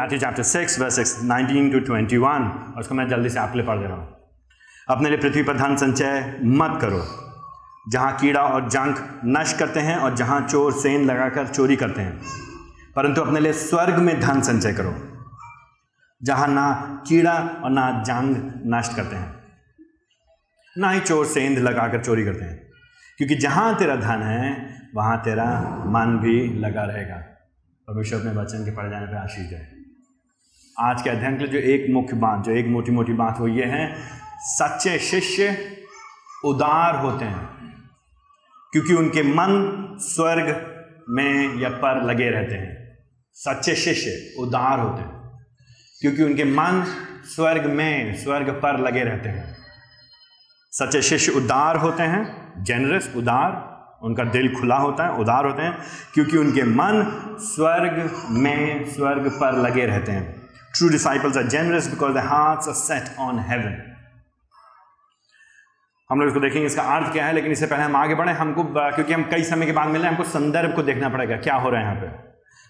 Matthew chapter six verse six nineteen to twenty one और उसको मैं जल्दी से आपके लिए पढ़ दे रहा हूँ। अपने लिए पृथ्वी पर धन संचय मत करो। जहाँ कीड़ा और जंक नष्ट करते हैं और जहाँ चोर सेन लगाकर चोरी करते हैं, परंतु अपने लिए स्वर्ग में धन संचय करो। जहाँ ना कीड़ा और ना जंग नष्ट करते हैं, ना ही चोर सेंध लगाकर चोरी करते हैं, क्योंकि जहाँ तेरा धन है, वहाँ तेरा मन भी लगा रहेगा। परमेश्वर अपने वचन के पढ़ जाने पर आशीष है आज के अध्ययन के लिए जो एक मुख्य बात, जो एक मोटी मोटी बात वो ये है, सच्चे शिष्य उदार होते हैं, क्योंकि उनके मन स्वर्ग में या पर लगे रहते हैं। सच्चे शिष्य उदार होते हैं, क्योंकि उनके मन स्वर्ग में, स्वर्ग पर लगे रहते हैं। सच्चे शिष्य उदार होते हैं जेनरस उदार, उनका दिल खुला होता है, उदार होते हैं, क्योंकि उनके मन स्वर्ग में, स्वर्ग पर लगे रहते हैं। True disciples are generous because the hearts are set on heaven हम लोग इसको देखेंगे, इसका अर्थ क्या है, लेकिन इससे पहले हम आगे बढ़े। हमको क्योंकि हम कई समय के बाद मिले, हमको संदर्भ को देखना पड़ेगा, क्या हो रहा है यहाँ पे।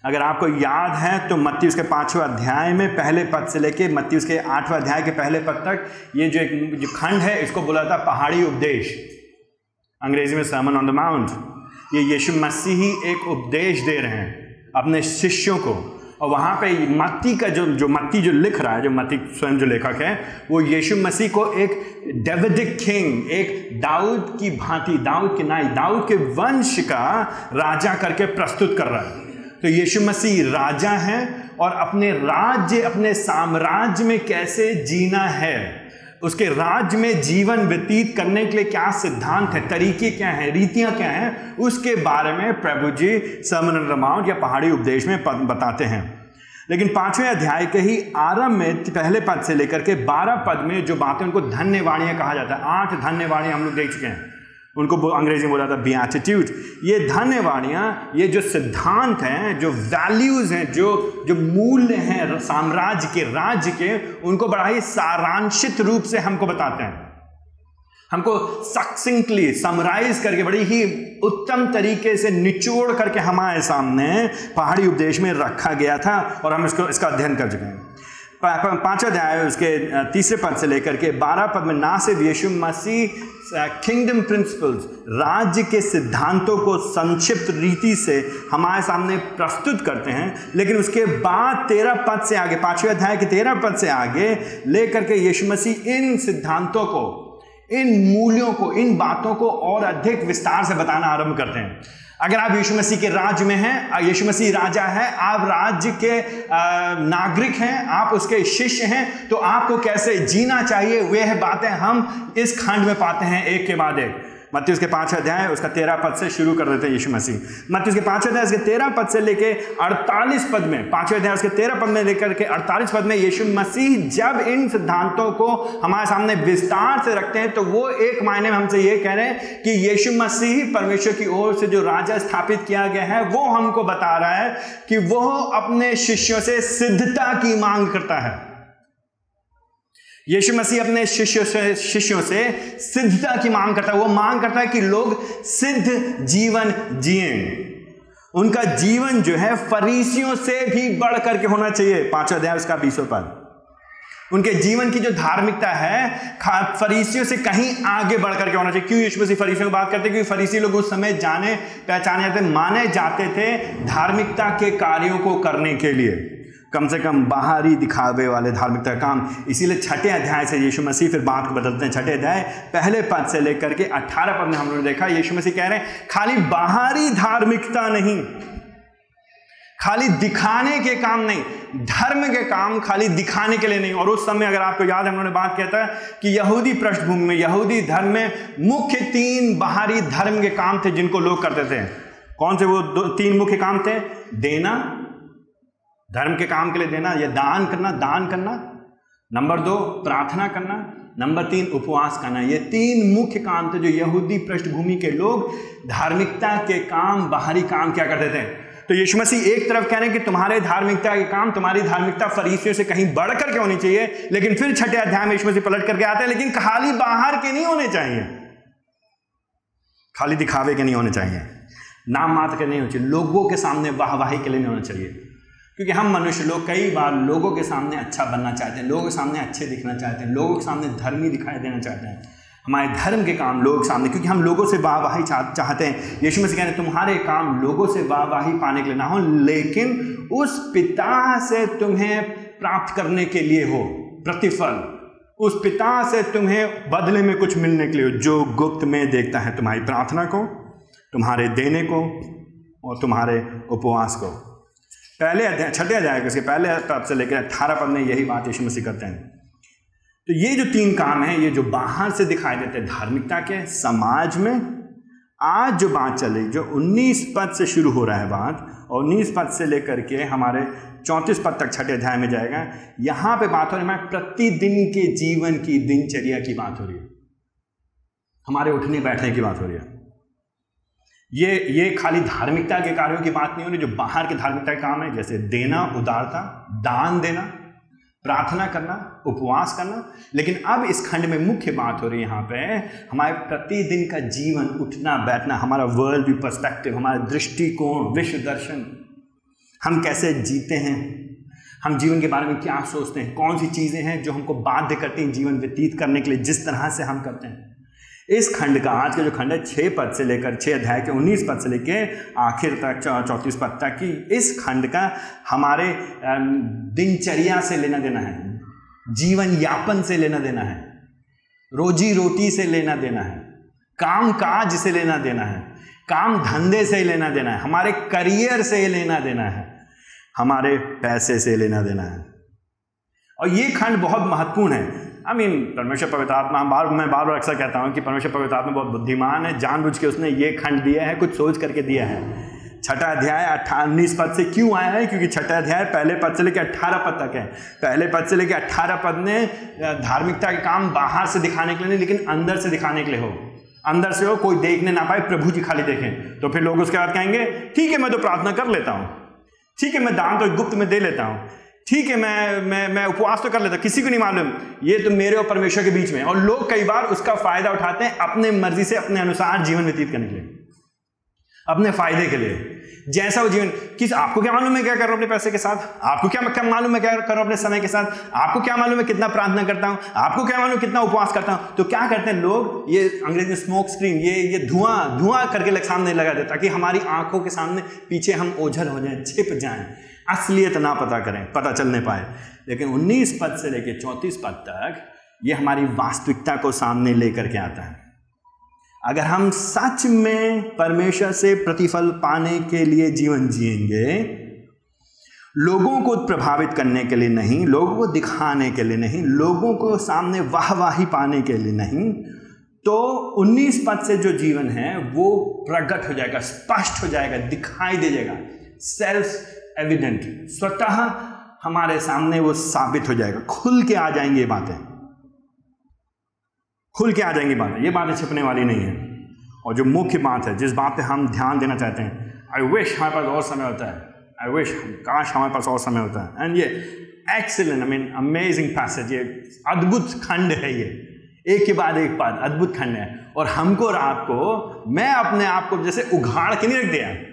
अगर आपको याद है तो मत्ती उसके पाँचवें अध्याय में पहले पद से लेके मत्ती उसके आठवें अध्याय के पहले पद तक, ये जो एक, जो खंड है, इसको बोला था पहाड़ी उपदेश। अंग्रेज़ी में सरमन ऑन द माउंट ये यीशु मसीह ही एक उपदेश दे रहे हैं, अपने शिष्यों को। और वहाँ पे मत्ती का जो जो मत्ती जो लिख रहा है, जो मत्ती स्वयं जो लेखक है, वो यीशु मसीह को एक डेविडिक किंग, एक दाऊद की भांति, दाऊद की नाई, दाऊद के वंश का राजा करके प्रस्तुत कर रहा है। तो यीशु मसीह राजा है और अपने राज्य, अपने साम्राज्य में कैसे जीना है? उसके राज्य में जीवन व्यतीत करने के लिए क्या सिद्धांत है, तरीके क्या हैं, रीतियाँ क्या हैं, उसके बारे में प्रभु जी समन रमाउंट या पहाड़ी उपदेश में बताते हैं। लेकिन पाँचवें अध्याय के ही आरंभ में, पहले पद से लेकर के बारह पद में जो बातें उनको धन्यवाणियाँ कहा जाता है, आठ धन्यवाणियाँ हम लोग देख चुके हैं। उनको अंग्रेज़ी में बोला था बीएटिट्यूड ये धन्यवाणियाँ, ये जो सिद्धांत हैं, जो वैल्यूज़ हैं, जो जो मूल्य हैं साम्राज्य के, राज्य के, उनको बड़ा ही सारांशित रूप से हमको बताते हैं। हमको सक्सिंकली समराइज करके बड़ी ही उत्तम तरीके से निचोड़ करके हमारे सामने पहाड़ी उपदेश में रखा गया था और हम इसको, इसका अध्ययन कर चुके हैं। पांचवा अध्याय उसके तीसरे पद से लेकर के बारह पद में ना सिर्फ़ यीशु मसीह किंगडम प्रिंसिपल्स राज्य के सिद्धांतों को संक्षिप्त रीति से हमारे सामने प्रस्तुत करते हैं, लेकिन उसके बाद तेरह पद से आगे, पाँचवें अध्याय के तेरह पद से आगे लेकर के यीशु मसीह इन सिद्धांतों को, इन मूल्यों को, इन बातों को और अधिक विस्तार से बताना आरंभ करते हैं। अगर आप यीशु मसीह के राज्य में हैं यीशु मसीह राजा है, आप राज्य के नागरिक हैं, आप उसके शिष्य हैं तो आपको कैसे जीना चाहिए वे है बातें हम इस खंड में पाते हैं एक के बाद एक। मत्ती उसके पाँच अध्याय, उसका तेरह पद से शुरू कर देते हैं यीशु मसीह। मत्ती उसके पाँच अध्याय, उसके तेरह पद से लेके अड़तालीस पद में, पाँचवें अध्याय, उसके तेरह पद में लेकर के अड़तालीस पद में यीशु मसीह जब इन सिद्धांतों को हमारे सामने विस्तार से रखते हैं तो वो एक मायने में हमसे ये कह रहे हैं कि यीशु मसीह परमेश्वर की ओर से जो राजा स्थापित किया गया है, वो हमको बता रहा है कि वो अपने शिष्यों से सिद्धता की मांग करता है। यीशु मसीह अपने शिष्यों से शिष्यों से सिद्धता की मांग करता है। वो मांग करता है कि लोग सिद्ध जीवन जिए। उनका जीवन जो है फरीसियों से भी बढ़ करके होना चाहिए। पांचवा अध्याय उसका बीसों पद। उनके जीवन की जो धार्मिकता है फरीसियों से कहीं आगे बढ़ करके होना चाहिए। क्यों यीशु मसीह फरीसियों की बात करते क्योंकि फरीसी लोग उस समय जाने, पहचाने जाते, माने जाते थे धार्मिकता के कार्यों को करने के लिए। कम से कम बाहरी दिखावे वाले धार्मिकता काम। इसीलिए छठे अध्याय से यीशु मसीह फिर बात को बदलते हैं। छठे अध्याय, पहले पद से लेकर के अट्ठारह पद में हम लोगों ने देखा, यीशु मसीह कह रहे हैं, खाली बाहरी धार्मिकता नहीं, खाली दिखाने के काम नहीं, धर्म के काम खाली दिखाने के लिए नहीं। और उस समय अगर आपको याद है उन्होंने बात कहता है कि यहूदी पृष्ठभूमि में, यहूदी धर्म में मुख्य तीन बाहरी धर्म के काम थे जिनको लोग करते थे। कौन से वो दो, तीन मुख्य काम थे? देना धर्म के काम के लिए देना, या दान करना दान करना। नंबर दो, प्रार्थना करना। नंबर तीन, उपवास करना। ये तीन मुख्य काम थे जो यहूदी पृष्ठभूमि के लोग धार्मिकता के काम, बाहरी काम क्या करते थे? तो यीशु मसीह एक तरफ़ कह रहे हैं कि तुम्हारे धार्मिकता के काम, तुम्हारी धार्मिकता फरीसियों से कहीं बढ़ करके होनी चाहिए, लेकिन फिर छठे अध्याय में यीशु मसीह पलट करके आते हैं, लेकिन खाली बाहर के नहीं होने चाहिए। खाली दिखावे के नहीं होने चाहिए। नाम मात्र के नहीं होने चाहिए। लोगों के सामने वाहवाही के लिए नहीं होना चाहिए। क्योंकि हम मनुष्य लोग कई बार लोगों के सामने अच्छा बनना चाहते हैं, लोगों के सामने अच्छे दिखना चाहते हैं, लोगों के सामने धर्मी दिखाई देना चाहते हैं। हमारे धर्म के काम लोग सामने, क्योंकि हम लोगों से वाहवाही चाहते हैं। यीशु मसीह कहते तुम्हारे काम लोगों से वाहवाही पाने के लिए ना हो, लेकिन उस पिता से तुम्हें प्राप्त करने के लिए हो, प्रतिफल। उस पिता से तुम्हें बदले में कुछ मिलने के लिए हो, जो गुप्त में देखता है तुम्हारी प्रार्थना को, तुम्हारे देने को और तुम्हारे उपवास को। पहले अध्याय छठे अध्याय के पहले पद से लेकर अट्ठारह पद में यही बात यीशु मसीह करते हैं। तो ये जो तीन काम हैं, ये जो बाहर से दिखाई देते हैं धार्मिकता के, समाज में, आज जो बात चली, जो 19 पद से शुरू हो रहा है बात, और 19 पद से लेकर के हमारे 34 पद तक छठे अध्याय में जाएगा, यहाँ पे बात हो रही है प्रतिदिन के जीवन की दिनचर्या की बात हो रही है। हमारे उठने बैठने की बात हो रही है। ये ये खाली धार्मिकता के कार्यों की बात नहीं हो रही जो बाहर के धार्मिकता के काम है, जैसे देना, उदारता, दान देना, प्रार्थना करना, उपवास करना। लेकिन अब इस खंड में मुख्य बात हो रही है यहाँ पे, हमारे प्रतिदिन का जीवन, उठना, बैठना, हमारा वर्ल्ड व्यू पर्सपेक्टिव हमारा दृष्टिकोण, विश्व दर्शन, हम कैसे जीते हैं, हम जीवन के बारे में क्या सोचते हैं, कौन सी चीज़ें हैं जो हमको बाध्य करती हैं जीवन व्यतीत करने के लिए, जिस तरह से हम करते हैं। इस खंड का, आज का जो खंड है छः पद से लेकर छः अध्याय के उन्नीस पद से लेकर आखिर तक चौंतीस पद तक की इस खंड का हमारे दिनचर्या से लेना देना है, जीवन यापन से लेना देना है, रोजी रोटी से लेना देना है, काम काज से लेना देना है, काम धंधे से लेना देना है, हमारे करियर से लेना देना है, हमारे पैसे से लेना देना है। और ये खंड बहुत महत्वपूर्ण है आई मीन परमेश्वर पवित्र आत्मा बार, मैं बार बार अक्सर कहता हूँ कि परमेश्वर पवित्र आत्मा बहुत बुद्धिमान है जानबूझ के उसने ये खंड दिया है, कुछ सोच करके दिया है। छठा अध्याय अट्ठा उन्नीस पद से क्यों आया है? क्योंकि छठा अध्याय पहले पद से लेकर अट्ठारह पद तक है। पहले पद से लेकर अट्ठारह पद ने धार्मिकता के काम बाहर से दिखाने के लिए नहीं, लेकिन अंदर से दिखाने के लिए हो। अंदर से हो, कोई देखने ना पाए, प्रभु जी खाली देखें। तो फिर लोग उसके बाद कहेंगे, ठीक है, मैं तो प्रार्थना कर लेता हूँ। ठीक है, मैं दान तो गुप्त में दे लेता हूँ। ठीक है, मैं मैं मैं उपवास तो कर लेता, किसी को नहीं मालूम। ये तो मेरे और परमेश्वर के बीच में और लोग कई बार उसका फ़ायदा उठाते हैं अपने मर्ज़ी से, अपने अनुसार जीवन व्यतीत करने के लिए। अपने फ़ायदे के लिए। जैसा वो जीवन, किस, आपको क्या मालूम है क्या कर रहा हूँ अपने पैसे के साथ? आपको क्या क्या मालूम है क्या कर रहा हूँ अपने समय के साथ? आपको क्या मालूम है कितना प्रार्थना करता हूँ? आपको क्या मालूम कितना उपवास करता हूँ? तो क्या करते हैं लोग? ये अंग्रेज़ी में स्मोक स्क्रीन ये ये धुआँ धुआँ करके सामने लगा देता ताकि हमारी आँखों के सामने पीछे हम ओझल हो जाए, छिप जाएँ। असलियत ना पता करें, पता चलने पाए। लेकिन 19 पद से लेकर 34 पद तक ये हमारी वास्तविकता को सामने लेकर के आता है। अगर हम सच में परमेश्वर से प्रतिफल पाने के लिए जीवन जिएँगे, लोगों को प्रभावित करने के लिए नहीं, लोगों को दिखाने के लिए नहीं, लोगों को सामने वाहवाही पाने के लिए नहीं तो 19 पद से जो जीवन है, वो प्रकट हो जाएगा, स्पष्ट हो जाएगा, दिखाई दे जाएगा। सेल्फ एविडेंट स्वतः हमारे सामने वो साबित हो जाएगा। खुल के आ जाएँगे ये बातें। खुल के आ जाएँगी बातें। ये बातें छिपने वाली नहीं है। और जो मुख्य बात है, जिस बात पे हम ध्यान देना चाहते हैं आई विश हमारे पास और समय होता है। आई विश काश हमारे पास और समय होता है। एंड ये excellent I mean amazing passage ये अद्भुत खंड है ये। एक के बाद एक बात, अद्भुत खंड है। और हमको रात को मैं अपने आप को जैसे उघाड़ के नहीं रख दिया।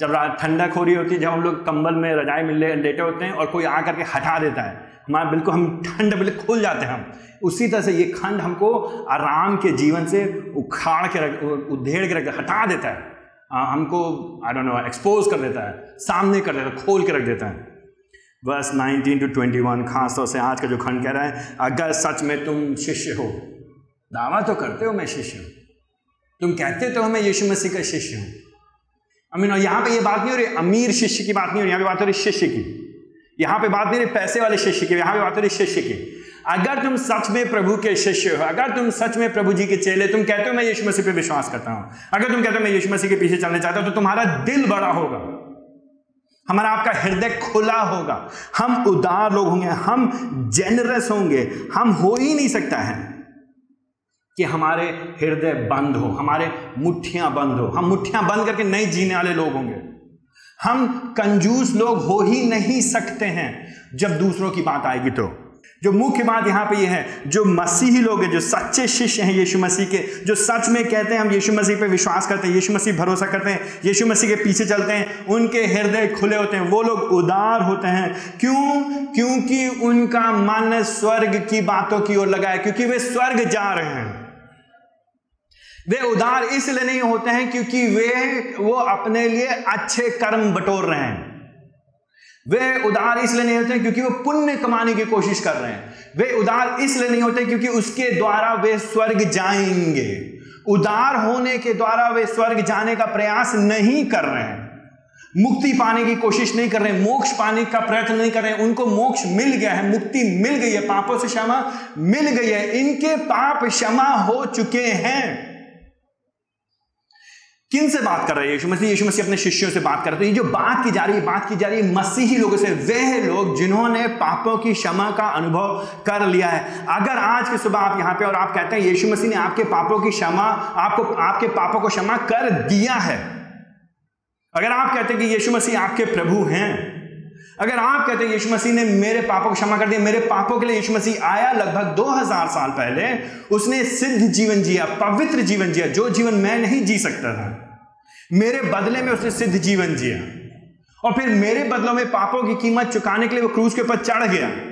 जब रात ठंडक हो रही होती है जब हम लोग कंबल में रजाई में लेटे होते हैं और कोई आ करके हटा देता है हमारा बिल्कुल हम ठंड बिल्कुल खुल जाते हैं हम। उसी तरह से ये खंड हमको आराम के जीवन से उखाड़ के रख उधेड़ के रख हटा देता है। आ, हमको आई डोंट नो एक्सपोज कर देता है सामने कर देता है खोल के रख देता है। बस 19 टू 21 खास तौर से आज का जो खंड कह रहा है अगर सच में तुम शिष्य हो दावा तो करते हो मैं शिष्य हूँ। तुम कहते तो मैं यीशु मसीह का शिष्य हूँ। अमीन यहाँ पे ये बात नहीं हो रही अमीर शिष्य की बात नहीं हो रही, यहाँ पे बात हो रही शिष्य की। यहाँ पे बात नहीं रही पैसे वाले शिष्य की, यहाँ पे बात हो रही शिष्य की। अगर तुम सच में प्रभु के शिष्य हो, अगर तुम सच में प्रभु जी के चेले, तुम कहते हो मैं यीशु मसीह पे विश्वास करता हूँ। अगर तुम कहते हो मैं यीशु मसीह के पीछे चलने चाहता हूँ तो तुम्हारा दिल बड़ा होगा। हमारा आपका हृदय खुला होगा। हम उदार लोग होंगे, हम जेनरस होंगे, हम हो ही नहीं सकता है। कि हमारे हृदय बंद हो, हमारे मुठ्ठियाँ बंद हो। हम मुठ्ठियाँ बंद करके नहीं जीने वाले लोग होंगे। हम कंजूस लोग हो ही नहीं सकते हैं, जब दूसरों की बात आएगी तो। जो मुख्य बात यहाँ पे ये है, जो मसीही लोग हैं, जो सच्चे शिष्य हैं यीशु मसीह के, जो सच में कहते हैं, हम यीशु मसीह पे विश्वास करते हैं, यीशु मसीह भरोसा करते हैं, यीशु मसीह के पीछे चलते हैं, उनके हृदय खुले होते हैं, वो लोग उदार होते हैं। क्यों? क्योंकि उनका मन स्वर्ग की बातों की ओर लगा है क्योंकि वे स्वर्ग जा रहे हैं। वे उदार इसलिए नहीं होते हैं क्योंकि वे, वो अपने लिए अच्छे कर्म बटोर रहे हैं। वे उदार इसलिए नहीं होते हैं क्योंकि वो पुण्य कमाने की कोशिश कर रहे हैं। वे उदार इसलिए नहीं होते क्योंकि उसके द्वारा वे स्वर्ग जाएँगे। उदार होने के द्वारा वे स्वर्ग जाने का प्रयास नहीं कर रहे हैं। मुक्ति पाने की कोशिश नहीं कर रहे हैं, मोक्ष पाने का प्रयत्न नहीं कर रहे हैं। उनको मोक्ष मिल गया है, मुक्ति मिल गई है, पापों से क्षमा मिल गई है। इनके पाप क्षमा हो चुके हैं। किन से बात कर रहे हैं? यीशु मसीह यीशु मसीह अपने शिष्यों से बात कर रहे हैं। ये जो बात की जा रही है, बात की जा रही है, मसीही लोगों से वे लोग जिन्होंने पापों की क्षमा का अनुभव कर लिया है। अगर आज की सुबह आप यहाँ पे और आप कहते हैं, यीशु मसीह ने आपके पापों की क्षमा, आपको, आपके पापों को क्षमा कर दिया है। अगर आप कहते हैं कि यीशु मसीह आपके प्रभु हैं अगर आप कहते हैं यीशु मसीह ने मेरे पापों को क्षमा कर दिया, मेरे पापों के लिए यीशु मसीह आया लगभग 2000 साल पहले, उसने सिद्ध जीवन जिया, पवित्र जीवन जिया, जो जीवन मैं नहीं जी सकता था। मेरे बदले में उसने सिद्ध जीवन जिया। और फिर मेरे बदलों में पापों की कीमत चुकाने के लिए वो क्रूज के ऊपर चढ़ गया।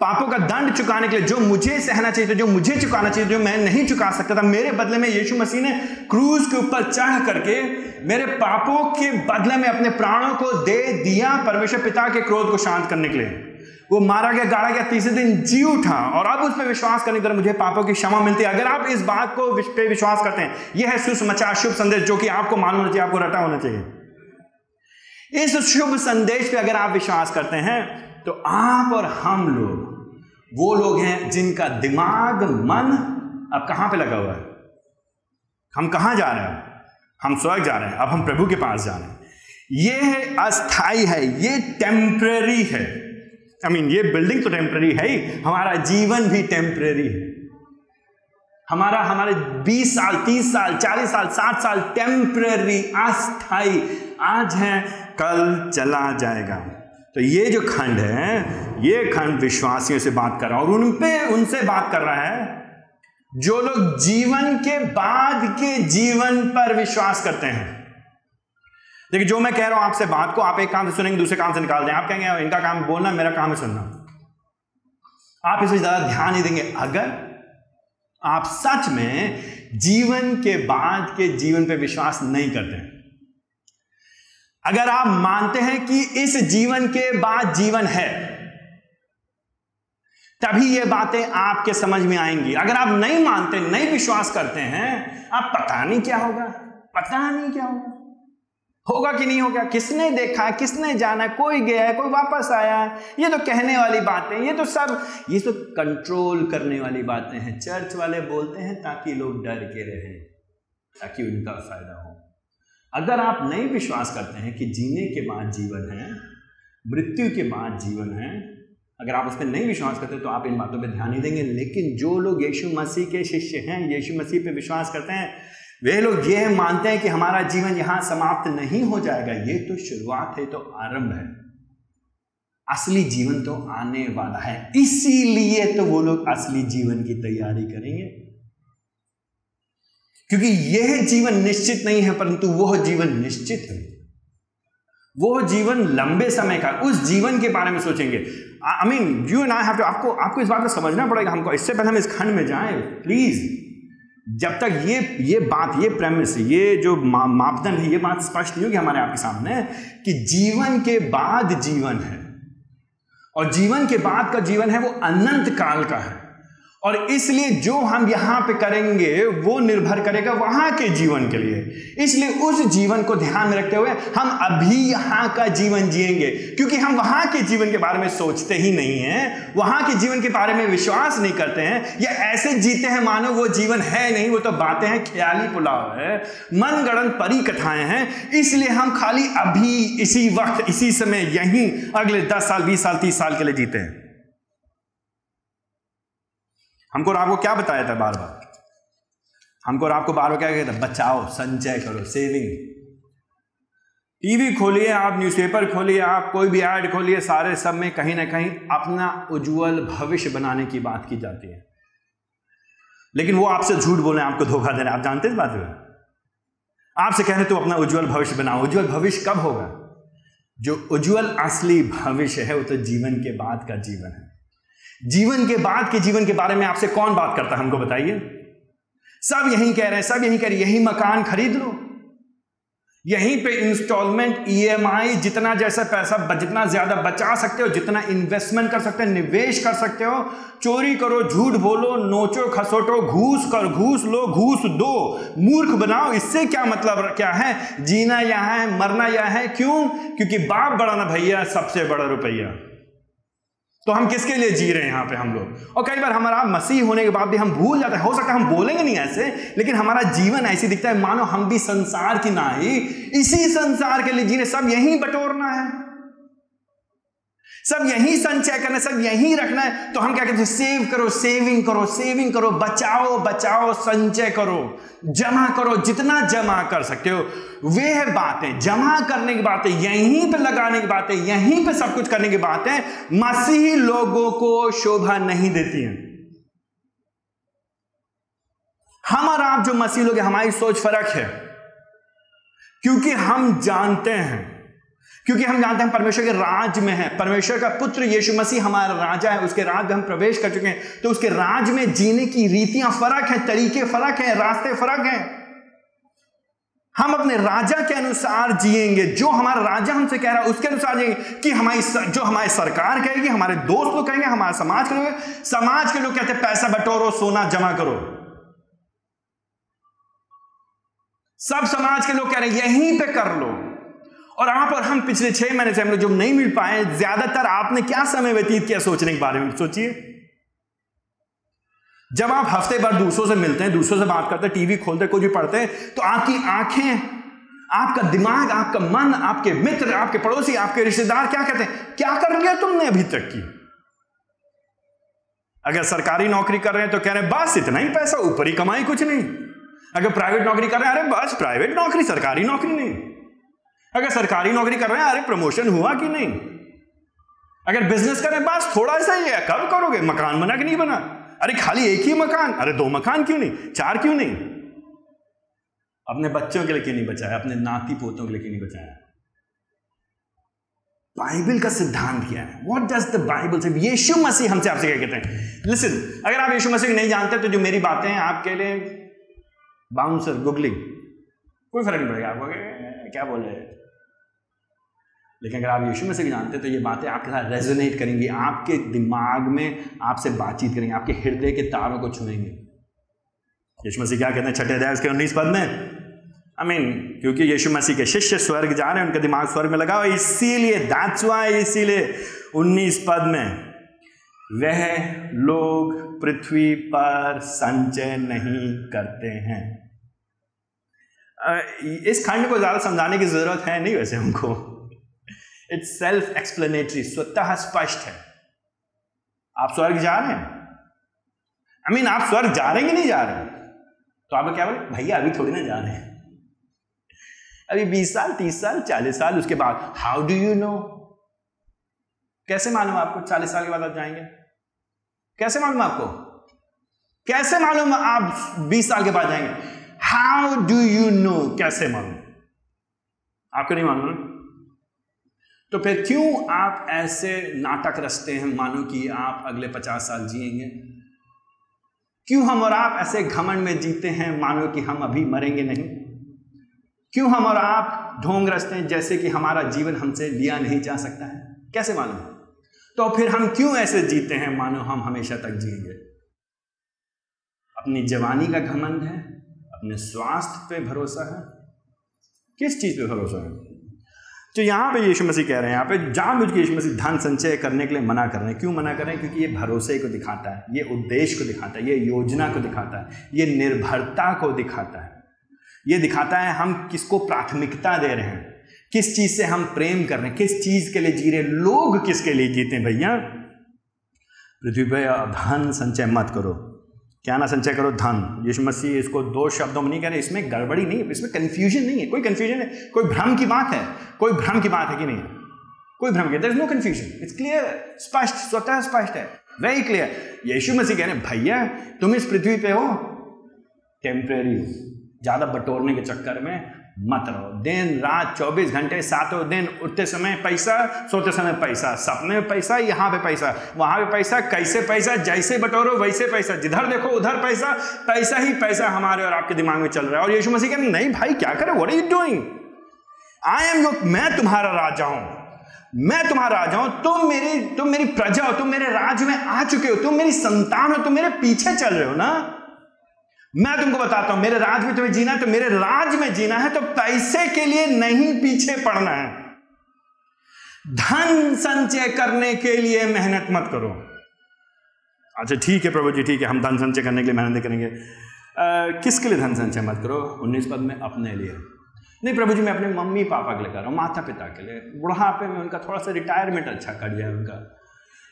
पापों का दंड चुकाने के लिए, जो मुझे सहना चाहिए जो मुझे चुकाना चाहिए जो मैं नहीं चुका सकता था, मेरे बदले में यीशु मसीह ने क्रूज के ऊपर चढ़ करके मेरे पापों के बदले में अपने प्राणों को दे दिया परमेश्वर पिता के क्रोध को शांत करने के लिए। वो मारा गया, गाड़ा गया, तीसरे दिन जी उठा और अब उस पर विश्वास करने की मुझे पापों की क्षमा मिलती है। अगर आप इस बात को पे विश्वास करते हैं, यह है सुसमाचार, शुभ संदेश, जो कि आपको मालूम होना चाहिए, आपको रटा होना चाहिए। इस शुभ संदेश पे अगर आप विश्वास करते हैं तो आप और हम लोग वो लोग हैं जिनका दिमाग, मन अब कहाँ पे लगा हुआ है? हम कहाँ जा रहे हैं? हम स्वर्ग जा रहे हैं। अब हम प्रभु के पास जा रहे हैं। ये अस्थाई है, ये टेम्प्रेरी है। आई मीन ये बिल्डिंग तो टेम्प्रेरी है ही। हमारा जीवन भी टेम्प्रेरी है। हमारा, हमारे 20 साल 30 साल 40 साल 60 साल टेम्प्रेरी अस्थाई आज है, कल चला जाएगा। तो ये जो खंड है, ये खंड विश्वासियों से बात कर रहा है और उन पे उनसे बात कर रहा है। जो लोग जीवन के बाद के जीवन पर विश्वास करते हैं। देखिए, जो मैं कह रहा हूँ आपसे बात को, आप एक काम से सुनेंगे, दूसरे काम से निकाल दें। आप कहेंगे, इनका काम बोलना, मेरा काम है सुनना। आप इसे ज़्यादा ध्यान नहीं देंगे। अगर आप सच में जीवन के बाद के जीवन पर विश्वास नहीं करते हैं अगर आप मानते हैं कि इस जीवन के बाद जीवन है, तभी ये बातें आपके समझ में आएँगी। अगर आप नहीं मानते, नहीं विश्वास करते हैं, आप पता नहीं क्या होगा। पता नहीं क्या होगा। होगा कि नहीं होगा? किसने देखा है, किसने जाना है? कोई गया है, कोई वापस आया है? ये तो कहने वाली बातें, ये तो सब, ये तो कंट्रोल करने वाली बातें हैं। चर्च वाले बोलते हैं ताकि लोग डर के रहें, ताकि उनका फ़ायदा हो। अगर आप नहीं विश्वास करते हैं कि जीने के बाद जीवन है, मृत्यु के बाद जीवन है, अगर आप उस पर नहीं विश्वास करते तो आप इन बातों पर ध्यान नहीं देंगे। लेकिन जो लोग यीशु मसीह के शिष्य हैं, यीशु मसीह पे विश्वास करते हैं, वे लोग ये मानते हैं कि हमारा जीवन यहाँ समाप्त नहीं हो जाएगा। ये तो शुरुआत है तो आरंभ है। असली जीवन तो आने वाला है। इसीलिए तो वो लोग असली जीवन की तैयारी करेंगे। क्योंकि यह जीवन निश्चित नहीं है परंतु वह जीवन निश्चित है। वो जीवन लंबे समय का उस जीवन के बारे में सोचेंगे। I mean you and I have to आपको आपको इस बात को समझना पड़ेगा हमको। इससे पहले हम इस खंड में जाएँ प्लीज़ जब तक ये ये बात ये प्रेमिस ये जो मा, मापदंड है ये बात स्पष्ट नहीं होगी हमारे आपके सामने कि जीवन के बाद जीवन है। और जीवन के बाद का जीवन है वो अनंत काल का है। और इसलिए जो हम यहाँ पे करेंगे, वो निर्भर करेगा वहाँ के जीवन के लिए। इसलिए उस जीवन को ध्यान में रखते हुए हम अभी यहाँ का जीवन जिएँगे। क्योंकि हम वहाँ के जीवन के बारे में सोचते ही नहीं हैं, वहाँ के जीवन के बारे में विश्वास नहीं करते हैं, या ऐसे जीते हैं, मानो वो जीवन है नहीं, वो तो बातें हैं, ख्याली पुलाव है मन गणन परी कथाएँ हैं। इसलिए हम खाली अभी, इसी वक्त, इसी समय, यहीं अगले दस साल, बीस साल, तीस साल के लिए जीते हैं। हमको और आपको क्या बताया था बार बार? हमको और आपको बार बार क्या कहता था बचाओ, संचय करो सेविंग टीवी खोलिए आप न्यूज़पेपर खोलिए आप, कोई भी ऐड खोलिए, सारे सब में कहीं ना कहीं अपना उज्जवल भविष्य बनाने की बात की जाती है। लेकिन वो आपसे झूठ बोले आपको धोखा दे रहे आप जानते इस बात को? आपसे कह रहे तो अपना उज्जवल भविष्य बनाओ। उज्जवल भविष्य कब होगा? जो उज्जवल असली भविष्य है, वो तो जीवन के बाद का जीवन है। जीवन के बाद के जीवन के बारे में आपसे कौन बात करता है हमको बताइए। सब यही कह रहे हैं, सब यही कह रहे हैं, यही मकान खरीद लो। यहीं पे इंस्टॉलमेंट ईएमआई e जितना जैसा पैसा जितना ज़्यादा बचा सकते हो, जितना इन्वेस्टमेंट कर सकते हो, निवेश कर सकते हो, चोरी करो, झूठ बोलो, नोचो, खसोटो, घूस कर, घूस लो, घूस दो, मूर्ख बनाओ, इससे क्या मतलब क्या है? जीना यहाँ है, मरना यहाँ है, क्यों? क्योंकि बाप बड़ा ना भैया, सबसे बड़ा रुपया। तो हम किसके लिए जी रहे हैं यहाँ पे हम लोग? और कई बार हमारा मसीह होने के बाद भी हम भूल जाते हैं। हो सकता है हम बोलेंगे नहीं ऐसे, लेकिन हमारा जीवन ऐसी दिखता है, मानो हम भी संसार की ना ही इसी संसार के लिए जी रहे सब यहीं बटोरना है। सब यही संचय करना सब यही रखना है। तो हम क्या कहते हैं सेव करो सेविंग करो सेविंग करो, बचाओ बचाओ, संचय करो, जमा करो, जितना जमा कर सकते हो। वे है बातें, जमा करने की बातें, यहीं पे लगाने की बातें, यहीं पे सब कुछ करने की बातें, मसीही लोगों को शोभा नहीं देती हैं। हम और आप जो मसीह लोग हमारी सोच फ़र्क है। क्योंकि हम जानते हैं क्योंकि हम जानते हैं परमेश्वर के राज में है। परमेश्वर का पुत्र यीशु मसीह हमारा राजा है, उसके राज में हम प्रवेश कर चुके हैं। तो उसके राज में जीने की रीतियाँ फ़र्क है, तरीके फ़र्क है, रास्ते फ़र्क हैं। हम अपने राजा के अनुसार जिएँगे। जो हमारा राजा हमसे कह रहा है, उसके अनुसार जिएँगे कि हमारी जो हमारी सरकार कहेगी, हमारे दोस्त लोग कहेंगे, हमारे समाज के लोग, समाज के लोग कहते हैं, पैसा बटोरो, सोना जमा करो। सब समाज के लोग कह रहे हैं, यहीं पे कर लो। और आप और हम पिछले छह महीने से हम लोग जब नहीं मिल पाए, ज़्यादातर आपने क्या समय व्यतीत किया सोचने के बारे में? सोचिए। जब आप हफ़्ते भर दूसरों से मिलते हैं, दूसरों से बात करते हैं, टीवी खोलते कुछ भी पढ़ते हैं तो आपकी आँखें, आपका दिमाग, आपका मन, आपके मित्र, आपके पड़ोसी, आपके रिश्तेदार क्या कहते हैं? क्या कर लिया तुमने अभी तक की? अगर सरकारी नौकरी कर रहे हैं तो कह रहे हैं, बस इतना ही पैसा, ऊपर ही कमाई कुछ नहीं। अगर प्राइवेट नौकरी कर रहे हैं, अरे बस, प्राइवेट नौकरी, सरकारी नौकरी नहीं। अगर सरकारी नौकरी कर रहे हैं, अरे प्रमोशन हुआ कि नहीं? अगर बिज़नेस करें, बस थोड़ा सा ही है, कब करोगे? मकान बना कि नहीं बना? अरे खाली एक ही मकान? अरे दो मकान क्यों नहीं? चार क्यों नहीं? अपने बच्चों के लिए क्यों नहीं बचाया? अपने नाती पोतों के लिए क्यों नहीं बचाया? बाइबल का सिद्धांत क्या है? वॉट डज द बाइबल से यीशु मसीह हमसे आपसे क्या कहते हैं? लिसन अगर आप यीशु मसीह नहीं जानते तो जो मेरी बातें हैं, आपके लिए बाउंसर गुगलिंग कोई फ़र्क नहीं पड़ेगा आपको क्या बोल रहे हैं? लेकिन अगर आप यीशु मसीह जानते हैं तो ये बातें आपके साथ रेजोनेट करेंगी, आपके दिमाग में आपसे बातचीत करेंगे, आपके हृदय के तारों को छुएँगे। यीशु मसीह क्या कहते हैं? छठे अध्याय उसके उन्नीस पद में। आई मीन क्योंकि यीशु मसीह के शिष्य स्वर्ग जा रहे हैं, उनका दिमाग स्वर्ग में लगा हुआ इसीलिए दैट्स वाई इसीलिए उन्नीस पद में, वह लोग पृथ्वी पर संचय नहीं करते हैं। इस खंड को ज़्यादा समझाने की ज़रूरत है नहीं वैसे हमको। इट्स सेल्फ एक्सप्लेनेटरी स्वतः स्पष्ट है। आप स्वर्ग जा रहे हैं। आई I मीन mean, आप स्वर्ग जा रहे हैं कि नहीं जा रहे हैं? तो आप क्या बोले? भैया अभी थोड़ी ना जा रहे हैं। अभी बीस साल तीस साल चालीस साल उसके बाद हाउ डू यू नो कैसे मालूम आपको चालीस साल के बाद आप जाएँगे? कैसे मालूम आपको? कैसे मालूम आप बीस साल के बाद जाएँगे? हाउ डू यू नो कैसे मालूम? आपको नहीं मालूम तो फिर क्यों आप ऐसे नाटक रचते हैं? मानो कि आप अगले पचास साल जिएँगे। क्यों हम और आप ऐसे घमंड में जीते हैं? मानो कि हम अभी मरेंगे नहीं। क्यों हम और आप ढोंग रचते हैं? जैसे कि हमारा जीवन हमसे लिया नहीं जा सकता है। कैसे मालूम? तो फिर हम क्यों ऐसे जीते हैं? मानो हम हमेशा तक जिएँगे। अपनी जवानी का घमंड है, अपने स्वास्थ्य पे भरोसा है। किस चीज़ पे भरोसा है? तो यहाँ पे यीशु मसीह कह रहे हैं, यहाँ पे जानबूझ के यीशु मसीह धन संचय करने के लिए मना कर रहे हैं। क्यों मना कर रहे हैं? क्योंकि ये भरोसे को दिखाता है, ये उद्देश्य को दिखाता है, ये योजना को दिखाता है, ये निर्भरता को दिखाता है। ये दिखाता है हम किसको प्राथमिकता दे रहे हैं, किस चीज़ से हम प्रेम कर रहे हैं, किस चीज़ के लिए जी रहे लोग किसके लिए जीते भैया? पृथ्वी पर धन संचय मत करो। क्या ना संचय करो, धन। यीशु मसीह इसको दो शब्दों में नहीं कह रहे, इसमें गड़बड़ी नहीं है इसमें कंफ्यूजन नहीं है। कोई कंफ्यूजन है? कोई भ्रम की बात है? कोई भ्रम की बात है कि नहीं? कोई भ्रम की is no confusion it's clear स्पष्ट, स्वतः स्पष्ट है। वेरी क्लियर यीशु मसीह कह रहे भैया, तुम इस पृथ्वी पे हो? टेम्परेरी ज़्यादा बटोरने के चक्कर में मत रहो। दिन, रात 24 घंटे, सातों दिन उठते समय पैसा, सोते समय पैसा। सपने में पैसा, यहाँ पे पैसा। वहाँ पे पैसा, कैसे पैसा, जैसे बटोरो, वैसे पैसा। जिधर देखो, उधर पैसा। पैसा ही पैसा हमारे और आपके दिमाग में चल रहा है। और यीशु मसीह कहते नहीं भाई, क्या करे? What are you doing I am yo मैं तुम्हारा राजा हूँ। मैं तुम्हारा राजा हूँ। तुम मेरी तुम मेरी प्रजा हो। तुम मेरे राज्य में आ चुके हो। तुम मेरी संतान हो। तुम मेरे पीछे चल रहे हो ना? मैं तुमको बताता हूँ, मेरे राज में तुम्हें जीना है तो मेरे राज में जीना है तो पैसे के लिए नहीं पीछे पड़ना है। धन संचय करने के लिए मेहनत मत करो। अच्छा ठीक है प्रभु जी, ठीक है, हम धन संचय करने के लिए मेहनत करेंगे। किसके लिए धन संचय मत करो? उन्नीस पद में अपने लिए। नहीं प्रभु जी, मैं अपने मम्मी पापा के लिए कर रहा हूँ, माता पिता के लिए। बुढ़ापे में उनका थोड़ा सा रिटायरमेंट अच्छा कर जाए उनका।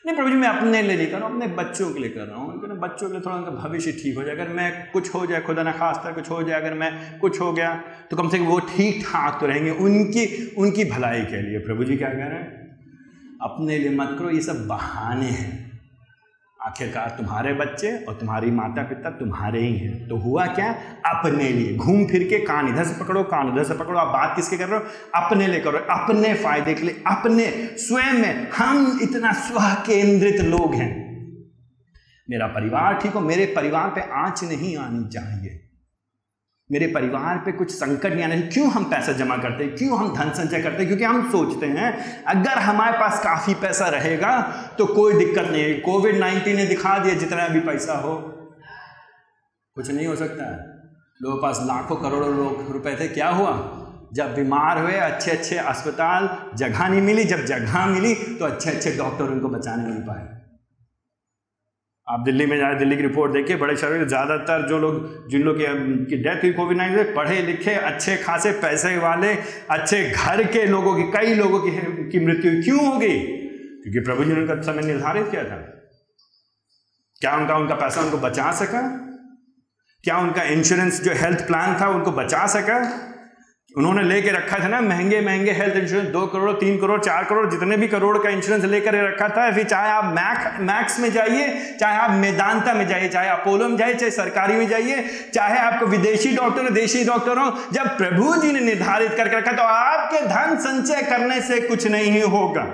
नहीं, प्रभु जी, मैं अपने लिए नहीं कर रहा हूँ, अपने बच्चों के लिए कर रहा हूँ। क्योंकि बच्चों के लिए थोड़ा उनका भविष्य ठीक हो जाए। अगर मैं कुछ हो जाए, खुदा ना खास्ता कुछ हो जाए, अगर मैं कुछ हो गया तो कम से कम वो ठीक ठाक तो रहेंगे उनकी उनकी भलाई के लिए। प्रभु जी क्या कह रहे हैं? अपने लिए मत करो, ये सब बहाने हैं। आखिरकार तुम्हारे बच्चे और तुम्हारी माता पिता तुम्हारे ही हैं। तो हुआ क्या? अपने लिए। घूम फिर के कान इधर से पकड़ो, कान उधर से पकड़ो। आप बात किसके कर रहे हो? अपने लिए करो। अपने फ़ायदे के लिए, अपने स्वयं में। हम इतना स्व केंद्रित लोग हैं। मेरा परिवार ठीक हो, मेरे परिवार पे आँच नहीं आनी चाहिए। मेरे परिवार पे कुछ संकट नहीं आना क्यों हम पैसा जमा करते हैं? क्यों हम धन संचय करते हैं? क्योंकि हम सोचते हैं, अगर हमारे पास काफ़ी पैसा रहेगा तो कोई दिक्कत नहीं है। कोविड नाइन्टीन ने दिखा दिया जितना भी पैसा हो। कुछ नहीं हो सकता। है लोगों पास लाखों करोड़ों लोग रुपए थे। क्या हुआ? जब बीमार हुए अच्छे अच्छे अस्पताल, जगह नहीं मिली। जब जगह मिली तो अच्छे अच्छे डॉक्टर उनको बचाने नहीं पाए। आप दिल्ली में जाए दिल्ली की रिपोर्ट देखिए बड़े शहरों में ज़्यादातर जो लोग जिन लोग की डेथ हुई कोविड नाइन्टीन पढ़े लिखे अच्छे खासे पैसे वाले अच्छे घर के लोगों की कई लोगों की, की मृत्यु क्यों होगी? क्योंकि प्रभु जी ने उनका समय निर्धारित किया था। क्या उनका उनका पैसा उनको बचा सका? क्या उनका इंश्योरेंस जो हेल्थ प्लान था उनको बचा सका? उन्होंने लेके रखा था ना, महँगे महँगे हेल्थ इंश्योरेंस दो करोड़, तीन करोड़, चार करोड़, जितने भी करोड़ का इंश्योरेंस लेकर रखा था, फिर चाहे आप मैक मैक्स में जाइए, चाहे आप मेदांता में जाइए, चाहे अपोलो में जाइए, चाहे सरकारी में जाइए, चाहे आपको विदेशी डॉक्टर हो देशी डॉक्टर हो, जब प्रभु जी ने निर्धारित करके रखा तो आपके धन संचय करने से कुछ नहीं होगा।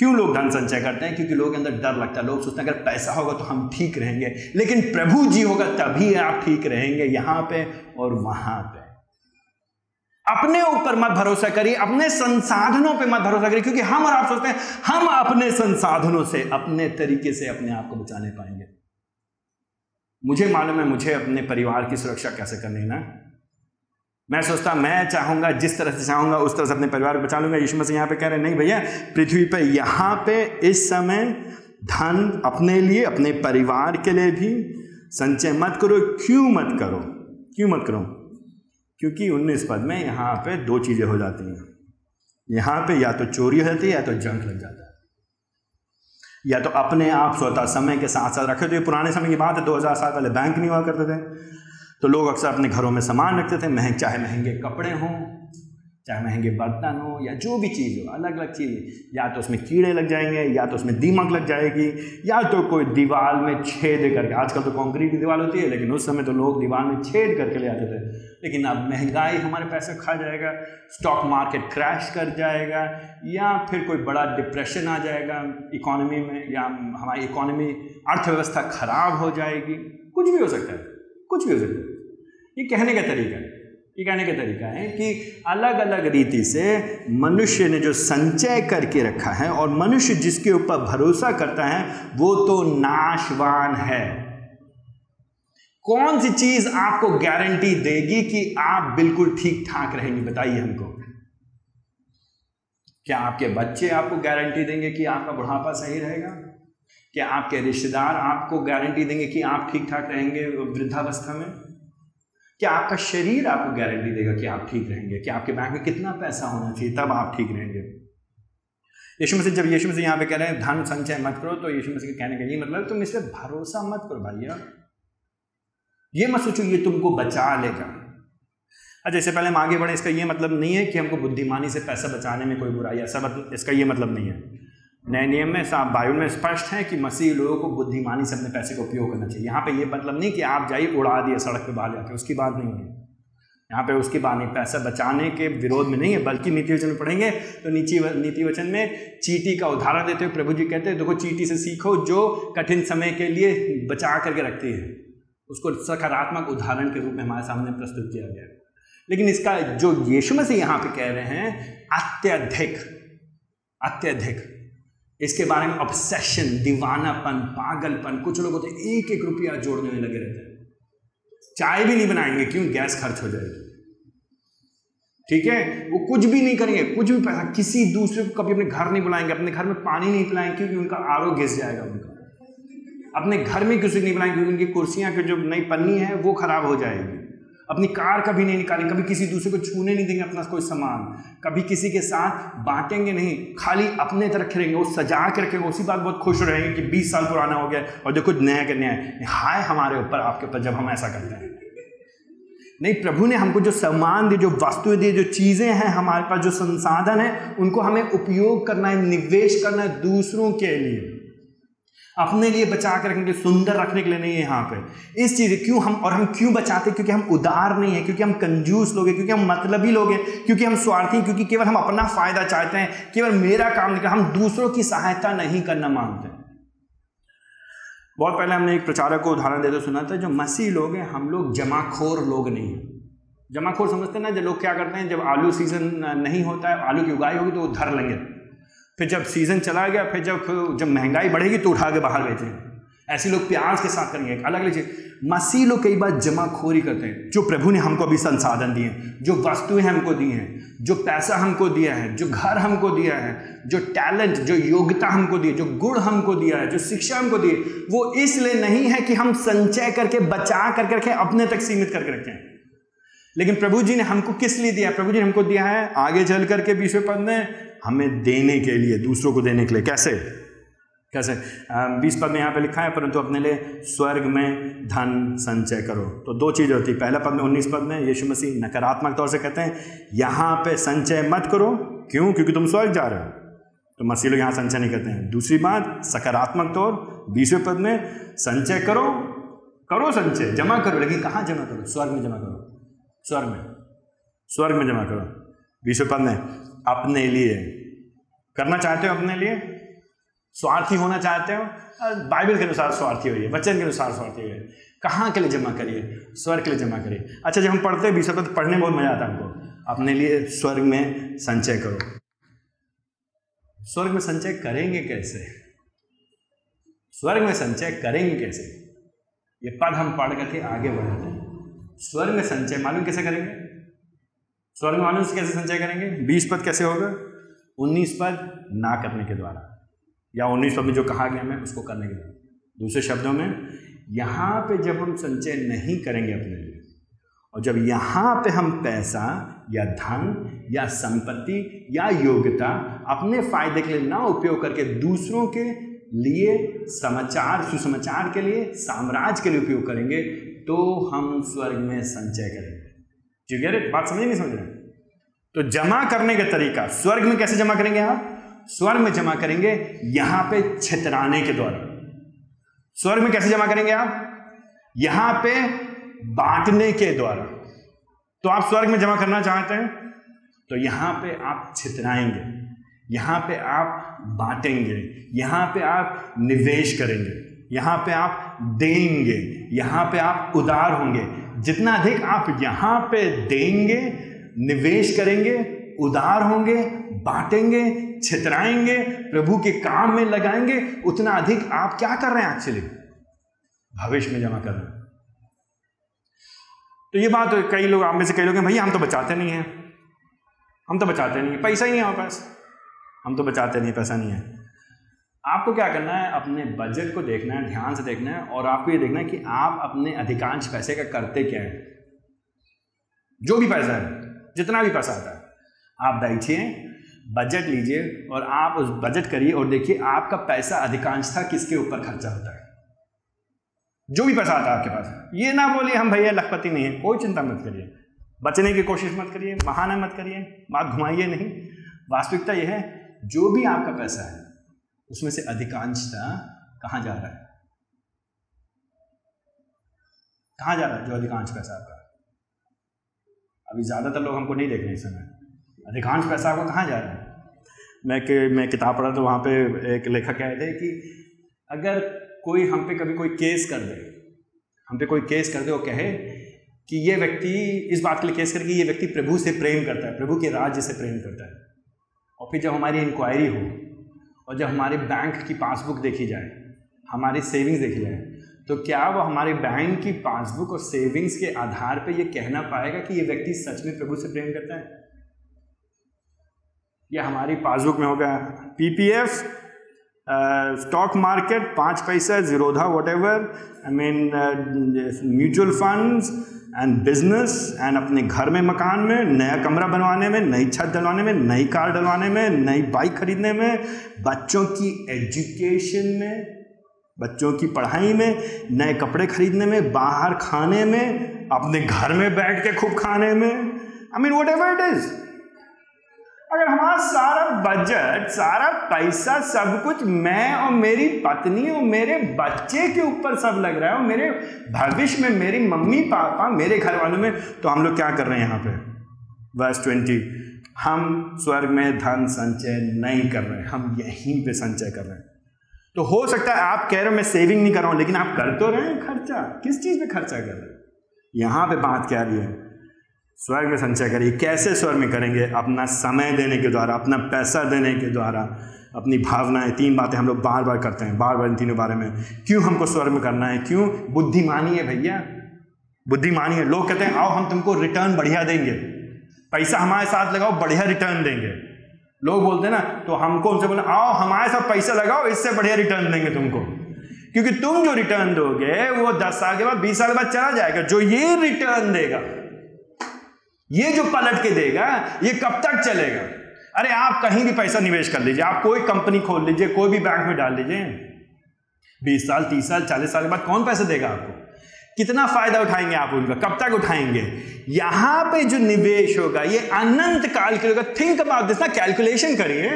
क्यों लोग धन संचय करते हैं? क्योंकि लोगों के अंदर डर लगता है। लोग सोचते हैं, अगर पैसा होगा तो हम ठीक रहेंगे। लेकिन प्रभु जी होगा तभी आप ठीक रहेंगे यहाँ पे और वहाँ पे। अपने ऊपर मत भरोसा करिए, अपने संसाधनों पे मत भरोसा करिए, क्योंकि हम और आप सोचते हैं, हम अपने संसाधनों से, अपने तरीके से अपने आप को बचाने पाएँगे। मुझे मालूम है, मुझे अपने परिवार की सुरक्षा कैसे करनी है ना? मैं सोचता, मैं चाहूँगा, जिस तरह से चाहूँगा, उस तरह से अपने परिवार को बचा लूँगा। यीशु मसीह यहाँ पे कह रहे हैं, नहीं भैया, पृथ्वी पे, यहाँ पे इस समय धन अपने लिए, अपने परिवार के लिए भी संचय मत करो, क्यों मत करो? क्यों मत करो? क्योंकि उन्नीस पद में यहाँ पे दो चीज़ें हो जाती हैं। यहाँ पे या तो चोरी हो जाती है, या तो जंक लग जाता है। या तो अपने आप स्वतः समय के साथ साथ रखे। तो ये पुराने समय की बात है 2000 साल पहले बैंक नहीं हुआ करते थे। तो लोग अक्सर अपने घरों में सामान रखते थे महंग चाहे महँगे कपड़े हों, चाहे महँगे बर्तन हो, या जो भी चीज़ हो अलग अलग चीज़ या तो उसमें कीड़े लग जाएँगे, या तो उसमें दीमक लग जाएगी, या तो कोई दीवार में छेद करके, आजकल तो कंक्रीट की दीवार होती है, लेकिन उस समय तो लोग दीवार में छेद करके ले आते थे। लेकिन अब महँगाई हमारे पैसे खा जाएगा स्टॉक मार्केट क्रैश कर जाएगा, या फिर कोई बड़ा डिप्रेशन आ जाएगा इकोनॉमी में, या हमारी इकोनॉमी अर्थव्यवस्था खराब हो जाएगी, कुछ भी हो सकता है, कुछ भी हो सकता है। ये कहने का तरीका है। ये कहने का तरीका है कि अलग अलग रीति से मनुष्य ने जो संचय करके रखा है और मनुष्य जिसके ऊपर भरोसा करता है, वो तो नाशवान है। कौन सी चीज़ आपको गारंटी देगी कि आप बिल्कुल ठीक ठाक रहेंगे, बताइए हमको। क्या आपके बच्चे आपको गारंटी देंगे कि आपका बुढ़ापा सही रहेगा? क्या आपके रिश्तेदार आपको गारंटी देंगे कि आप ठीक ठाक रहेंगे वृद्धावस्था में? क्या आपका शरीर आपको गारंटी देगा कि आप ठीक रहेंगे, कि आपके बैंक में कितना पैसा होना चाहिए, तब आप ठीक रहेंगे। यीशु मसीह जब यीशु मसीह यहाँ पे कह रहे हैं, धन संचय मत करो तो यीशु मसीह के कहने का ये मतलब तुम इस पर भरोसा मत करो भैया ये मत सोचो ये तुमको बचा लेगा। अच्छा इससे पहले हम आगे बढ़े, इसका ये मतलब नहीं है कि हमको बुद्धिमानी से पैसा बचाने में कोई बुराई ऐसा मतलब इसका ये मतलब नहीं है। नए नियम में साफ़ बाइबल में स्पष्ट है कि मसीह लोगों को बुद्धिमानी से अपने पैसे का उपयोग करना चाहिए। यहाँ पे ये मतलब नहीं कि आप जाइए, उड़ा दिए, सड़क पे बाहर जाके, उसकी बात नहीं है। यहाँ पे उसकी बात नहीं, पैसा बचाने के विरोध में नहीं है, बल्कि नीति वचन पढ़ेंगे तो नीति नीति वचन में चीटी का उदाहरण देते हुए प्रभु जी कहते हैं, देखो, चीटी से सीखो जो कठिन समय के लिए बचा करके रखती है। उसको सकारात्मक उदाहरण के रूप में हमारे सामने प्रस्तुत किया गया। लेकिन इसका जो यीशु मसीह यहाँ पे कह रहे हैं, अत्यधिक अत्यधिक इसके बारे में ऑब्सेशन दीवानापन, पागलपन, कुछ लोग होते एक एक रुपया जोड़ने में लगे रहते हैं। चाय भी नहीं बनाएँगे, क्यों? गैस खर्च हो जाएगी। ठीक है? वो कुछ भी नहीं करेंगे, कुछ भी पैसा किसी दूसरे को कभी अपने घर नहीं बुलाएँगे, अपने घर में पानी नहीं पिलाएँगे, क्योंकि उनका आरो घिस जाएगा उनका। अपने घर में किसी नहीं बुलाएँगे, क्योंकि उनकी कुर्सियाँ की जो नई पन्नी है, वो खराब हो जाएगी। अपनी कार कभी नहीं निकालेंगे, कभी किसी दूसरे को छूने नहीं देंगे अपना कोई सामान, कभी किसी के साथ बांटेंगे नहीं, खाली अपने तरफ़ रहेंगे, वो सजा के रखेंगे, उसी बात बहुत खुश रहेंगे कि 20 साल पुराना हो गया और कुछ नया करने आए हाय हमारे ऊपर, आपके ऊपर जब हम ऐसा करते हैं। नहीं, प्रभु ने हमको जो सम्मान दिए जो वस्तुएँ दी, जो चीज़ें हैं हमारे पास, जो संसाधन है, उनको हमें उपयोग करना है, निवेश करना है दूसरों के लिए। अपने लिए बचा कर रखने के लिए सुंदर रखने के लिए नहीं है यहाँ पे। इस चीज़ क्यों हम, और हम क्यों बचाते क्योंकि हम उदार नहीं है, क्योंकि हम कंजूस लोग हैं, क्योंकि हम मतलबी लोग हैं, क्योंकि हम स्वार्थी क्योंकि केवल हम अपना फ़ायदा चाहते हैं, केवल मेरा काम नहीं, हम दूसरों की सहायता नहीं करना मांगते बहुत पहले हमने एक प्रचारक को उदाहरण देते सुना था, जो मसीह लोग हैं, हम लोग जमाखोर लोग नहीं हैं। जमाखोर समझते ना जो लोग क्या करते हैं, जब आलू सीज़न नहीं होता है, आलू की उगाई होगी तो वो धर लेंगे। फिर जब सीज़न चला गया, फिर जब जब महँगाई बढ़ेगी तो उठा के बाहर बेचेंगे ऐसे लोग प्याज के साथ करेंगे। अलग चीज़ मसीह लोग कई बार जमाखोरी करते हैं, जो प्रभु ने हमको अभी संसाधन दिए जो वस्तुएँ हमको दी हैं, जो पैसा हमको दिया है, जो घर हमको दिया है, जो टैलेंट जो योग्यता हमको दी जो गुण हमको दिया है, जो शिक्षा हमको दी वो इसलिए नहीं है कि हम संचय करके, बचा करके रखें अपने तक सीमित करके रखें। लेकिन प्रभु जी ने हमको किस लिए दिया? प्रभु जी ने हमको दिया है, आगे चल करके बीसवें पद में हमें देने के लिए, दूसरों को देने के लिए। कैसे? कैसे? बीस पद में यहाँ पे लिखा है, परंतु अपने लिए स्वर्ग में धन संचय करो। तो दो चीज़ होती। है पहला पद में, उन्नीस पद में, यीशु मसीह नकारात्मक तौर से कहते हैं, यहाँ पे संचय मत करो। क्यों? क्योंकि तुम स्वर्ग जा रहे हो। तो मसीह लोग यहाँ संचय नहीं करते हैं। दूसरी बात, सकारात्मक तौर, बीसवें पद में संचय करो। करो संचय, जमा करो, लेकिन कहाँ जमा करो? स्वर्ग में जमा करो। स्वर्ग में। स्वर्ग में जमा करो। बीसवें पद में अपने लिए। करना चाहते हो अपने लिए? स्वार्थी होना चाहते हो? बाइबल के अनुसार स्वार्थी होइए, वचन के अनुसार स्वार्थी होइए। कहाँ के लिए जमा करिए? स्वर्ग के लिए जमा करिए। अच्छा जब हम पढ़ते हैं बीस तो पढ़ने में बहुत मज़ा आता है हमको। अपने लिए स्वर्ग में संचय करो। स्वर्ग में संचय करेंगे कैसे? स्वर्ग में संचय करेंगे कैसे? ये पद हम पढ़ करके आगे बढ़ते स्वर्ग संचय, मालूम कैसे करेंगे? स्वर्ग मालूम से कैसे संचय करेंगे? बीस पद कैसे होगा? उन्नीस पद ना करने के द्वारा। या उन्नीस पद में जो कहा गया मैं, उसको करने के द्वारा। दूसरे शब्दों में, यहाँ पे जब हम संचय नहीं करेंगे अपने लिए, और जब यहाँ पे हम पैसा, या धन, या संपत्ति, या योग्यता अपने फ़ायदे के लिए ना उपयोग करके दूसरों के लिए समाचार, सुसमाचार के लिए, साम्राज्य के लिए उपयोग करेंगे तो हम स्वर्ग में संचय करेंगे। ठीक है बात समझ नहीं समझ? रहे तो जमा करने का तरीका, स्वर्ग में कैसे जमा करेंगे आप? स्वर्ग में जमा करेंगे यहाँ पे छितराने के द्वारा। स्वर्ग में कैसे जमा करेंगे आप? यहाँ पे बांटने के द्वारा। तो आप स्वर्ग में जमा करना चाहते हैं तो यहाँ पे आप छितराएँगे। यहाँ पे आप बांटेंगे। यहाँ पे आप निवेश करेंगे। यहाँ पे आप देंगे, यहाँ पे आप उदार होंगे। जितना अधिक आप यहाँ पे देंगे, निवेश करेंगे, उदार होंगे, बांटेंगे, छितराएँगे, प्रभु के काम में लगाएँगे, उतना अधिक आप क्या कर रहे हैं एक्चुअली भविष्य में जमा कर रहे हैं। तो ये बात कई लोग, आप में से कई लोग हैं, भैया, हम तो बचाते नहीं हैं। हम तो बचाते नहीं पैसा ही नहीं है हमारे पास। हम तो बचाते नहीं पैसा नहीं है। आपको क्या करना है? अपने बजट को देखना है, ध्यान से देखना है और आपको ये देखना है कि आप अपने अधिकांश पैसे का करते क्या है? जो भी पैसा है, जितना भी पैसा आता है, आप बैठिए बजट लीजिए और आप उस बजट करिए और देखिए आपका पैसा अधिकांशता किसके ऊपर खर्चा होता है? जो भी पैसा आता है आपके पास। ये ना बोलिए, हम भैया लखपति नहीं है। कोई चिंता मत करिए। बचने की कोशिश मत करिए बहाना मत करिए, बात घुमाइए नहीं। वास्तविकता यह है, जो भी आपका पैसा है उसमें से अधिकांशता कहाँ जा रहा है? कहाँ जा रहा है जो अधिकांश पैसा आपका? अभी ज़्यादातर लोग हमको नहीं देख रहे इस समय। अधिकांश पैसा आपको कहाँ जा रहा है? मैं कि, मैं किताब पढ़ा तो वहाँ पे एक लेखक कह थे कि अगर कोई हम पे कभी कोई केस कर दे, हम पे कोई केस कर दे और कहे कि ये व्यक्ति इस बात के लिए केस करके ये व्यक्ति प्रभु से प्रेम करता है, प्रभु के राज्य से प्रेम करता है। और फिर जब हमारी इंक्वायरी हो और जब हमारे बैंक की पासबुक देखी जाए, हमारी सेविंग्स देखी जाए तो क्या वो हमारे बैंक की पासबुक और सेविंग्स के आधार पे ये कहना पाएगा कि ये व्यक्ति सच में प्रभु से प्रेम करता है? या हमारी पासबुक में होगा पीपीएफ स्टॉक मार्केट, पाँच पैसा Zerodha whatever I mean mutual funds and business and अपने घर में, मकान में, नया कमरा बनवाने में, नई छत डलवाने में, नई कार डलवाने में, नई बाइक खरीदने में, बच्चों की एजुकेशन में, बच्चों की पढ़ाई में, नए कपड़े खरीदने में, बाहर खाने में, अपने घर में बैठ के खूब खाने में. I mean whatever it is अगर हमारा सारा बजट सारा पैसा, सब कुछ मैं और मेरी पत्नी और मेरे बच्चे के ऊपर सब लग रहा है और मेरे भविष्य में मेरी मम्मी, पापा, मेरे घर वालों में तो हम लोग क्या कर रहे हैं यहाँ पे? वर्स ट्वेंटी हम स्वर्ग में धन संचय नहीं कर रहे, हम यहीं पे संचय कर रहे हैं। तो हो सकता है आप कह रहे हो मैं सेविंग नहीं कर रहा हूँ, लेकिन आप कर तो रहे हैं खर्चा। किस चीज़ पे खर्चा कर रहे हैं? यहाँ पे बात क्या रही है? स्वर्ग में संचय करिए कैसे स्वर्ग में करेंगे? अपना समय देने के द्वारा, अपना पैसा देने के द्वारा, अपनी भावनाएँ। तीन बातें हम लोग बार बार करते हैं बार बार इन तीनों बारे में। क्यों हमको स्वर्ग में करना है? क्यों? बुद्धिमानी है भैया। बुद्धिमानी है। लोग कहते हैं, आओ, हम तुमको रिटर्न बढ़िया देंगे। पैसा हमारे साथ लगाओ, बढ़िया रिटर्न देंगे। लोग बोलते हैं ना तो हमको उनसे बोले आओ, हमारे साथ पैसा लगाओ, इससे बढ़िया रिटर्न देंगे तुमको। क्योंकि तुम जो रिटर्न दोगे, वो दस साल के बाद, बीस साल के बाद चला जाएगा। जो ये रिटर्न देगा ये जो पलट के देगा, ये कब तक चलेगा? अरे आप कहीं भी पैसा निवेश कर लीजिए, आप कोई कंपनी खोल लीजिए, कोई भी बैंक में डाल लीजिए। बीस साल, तीस साल, चालीस साल के बाद कौन पैसा देगा आपको? कितना फ़ायदा उठाएँगे आप उनका? कब तक उठाएँगे? यहाँ पे जो निवेश होगा, ये अनंत काल के होगा। थिंक अबाउट दिस ना कैलकुलेशन करिए।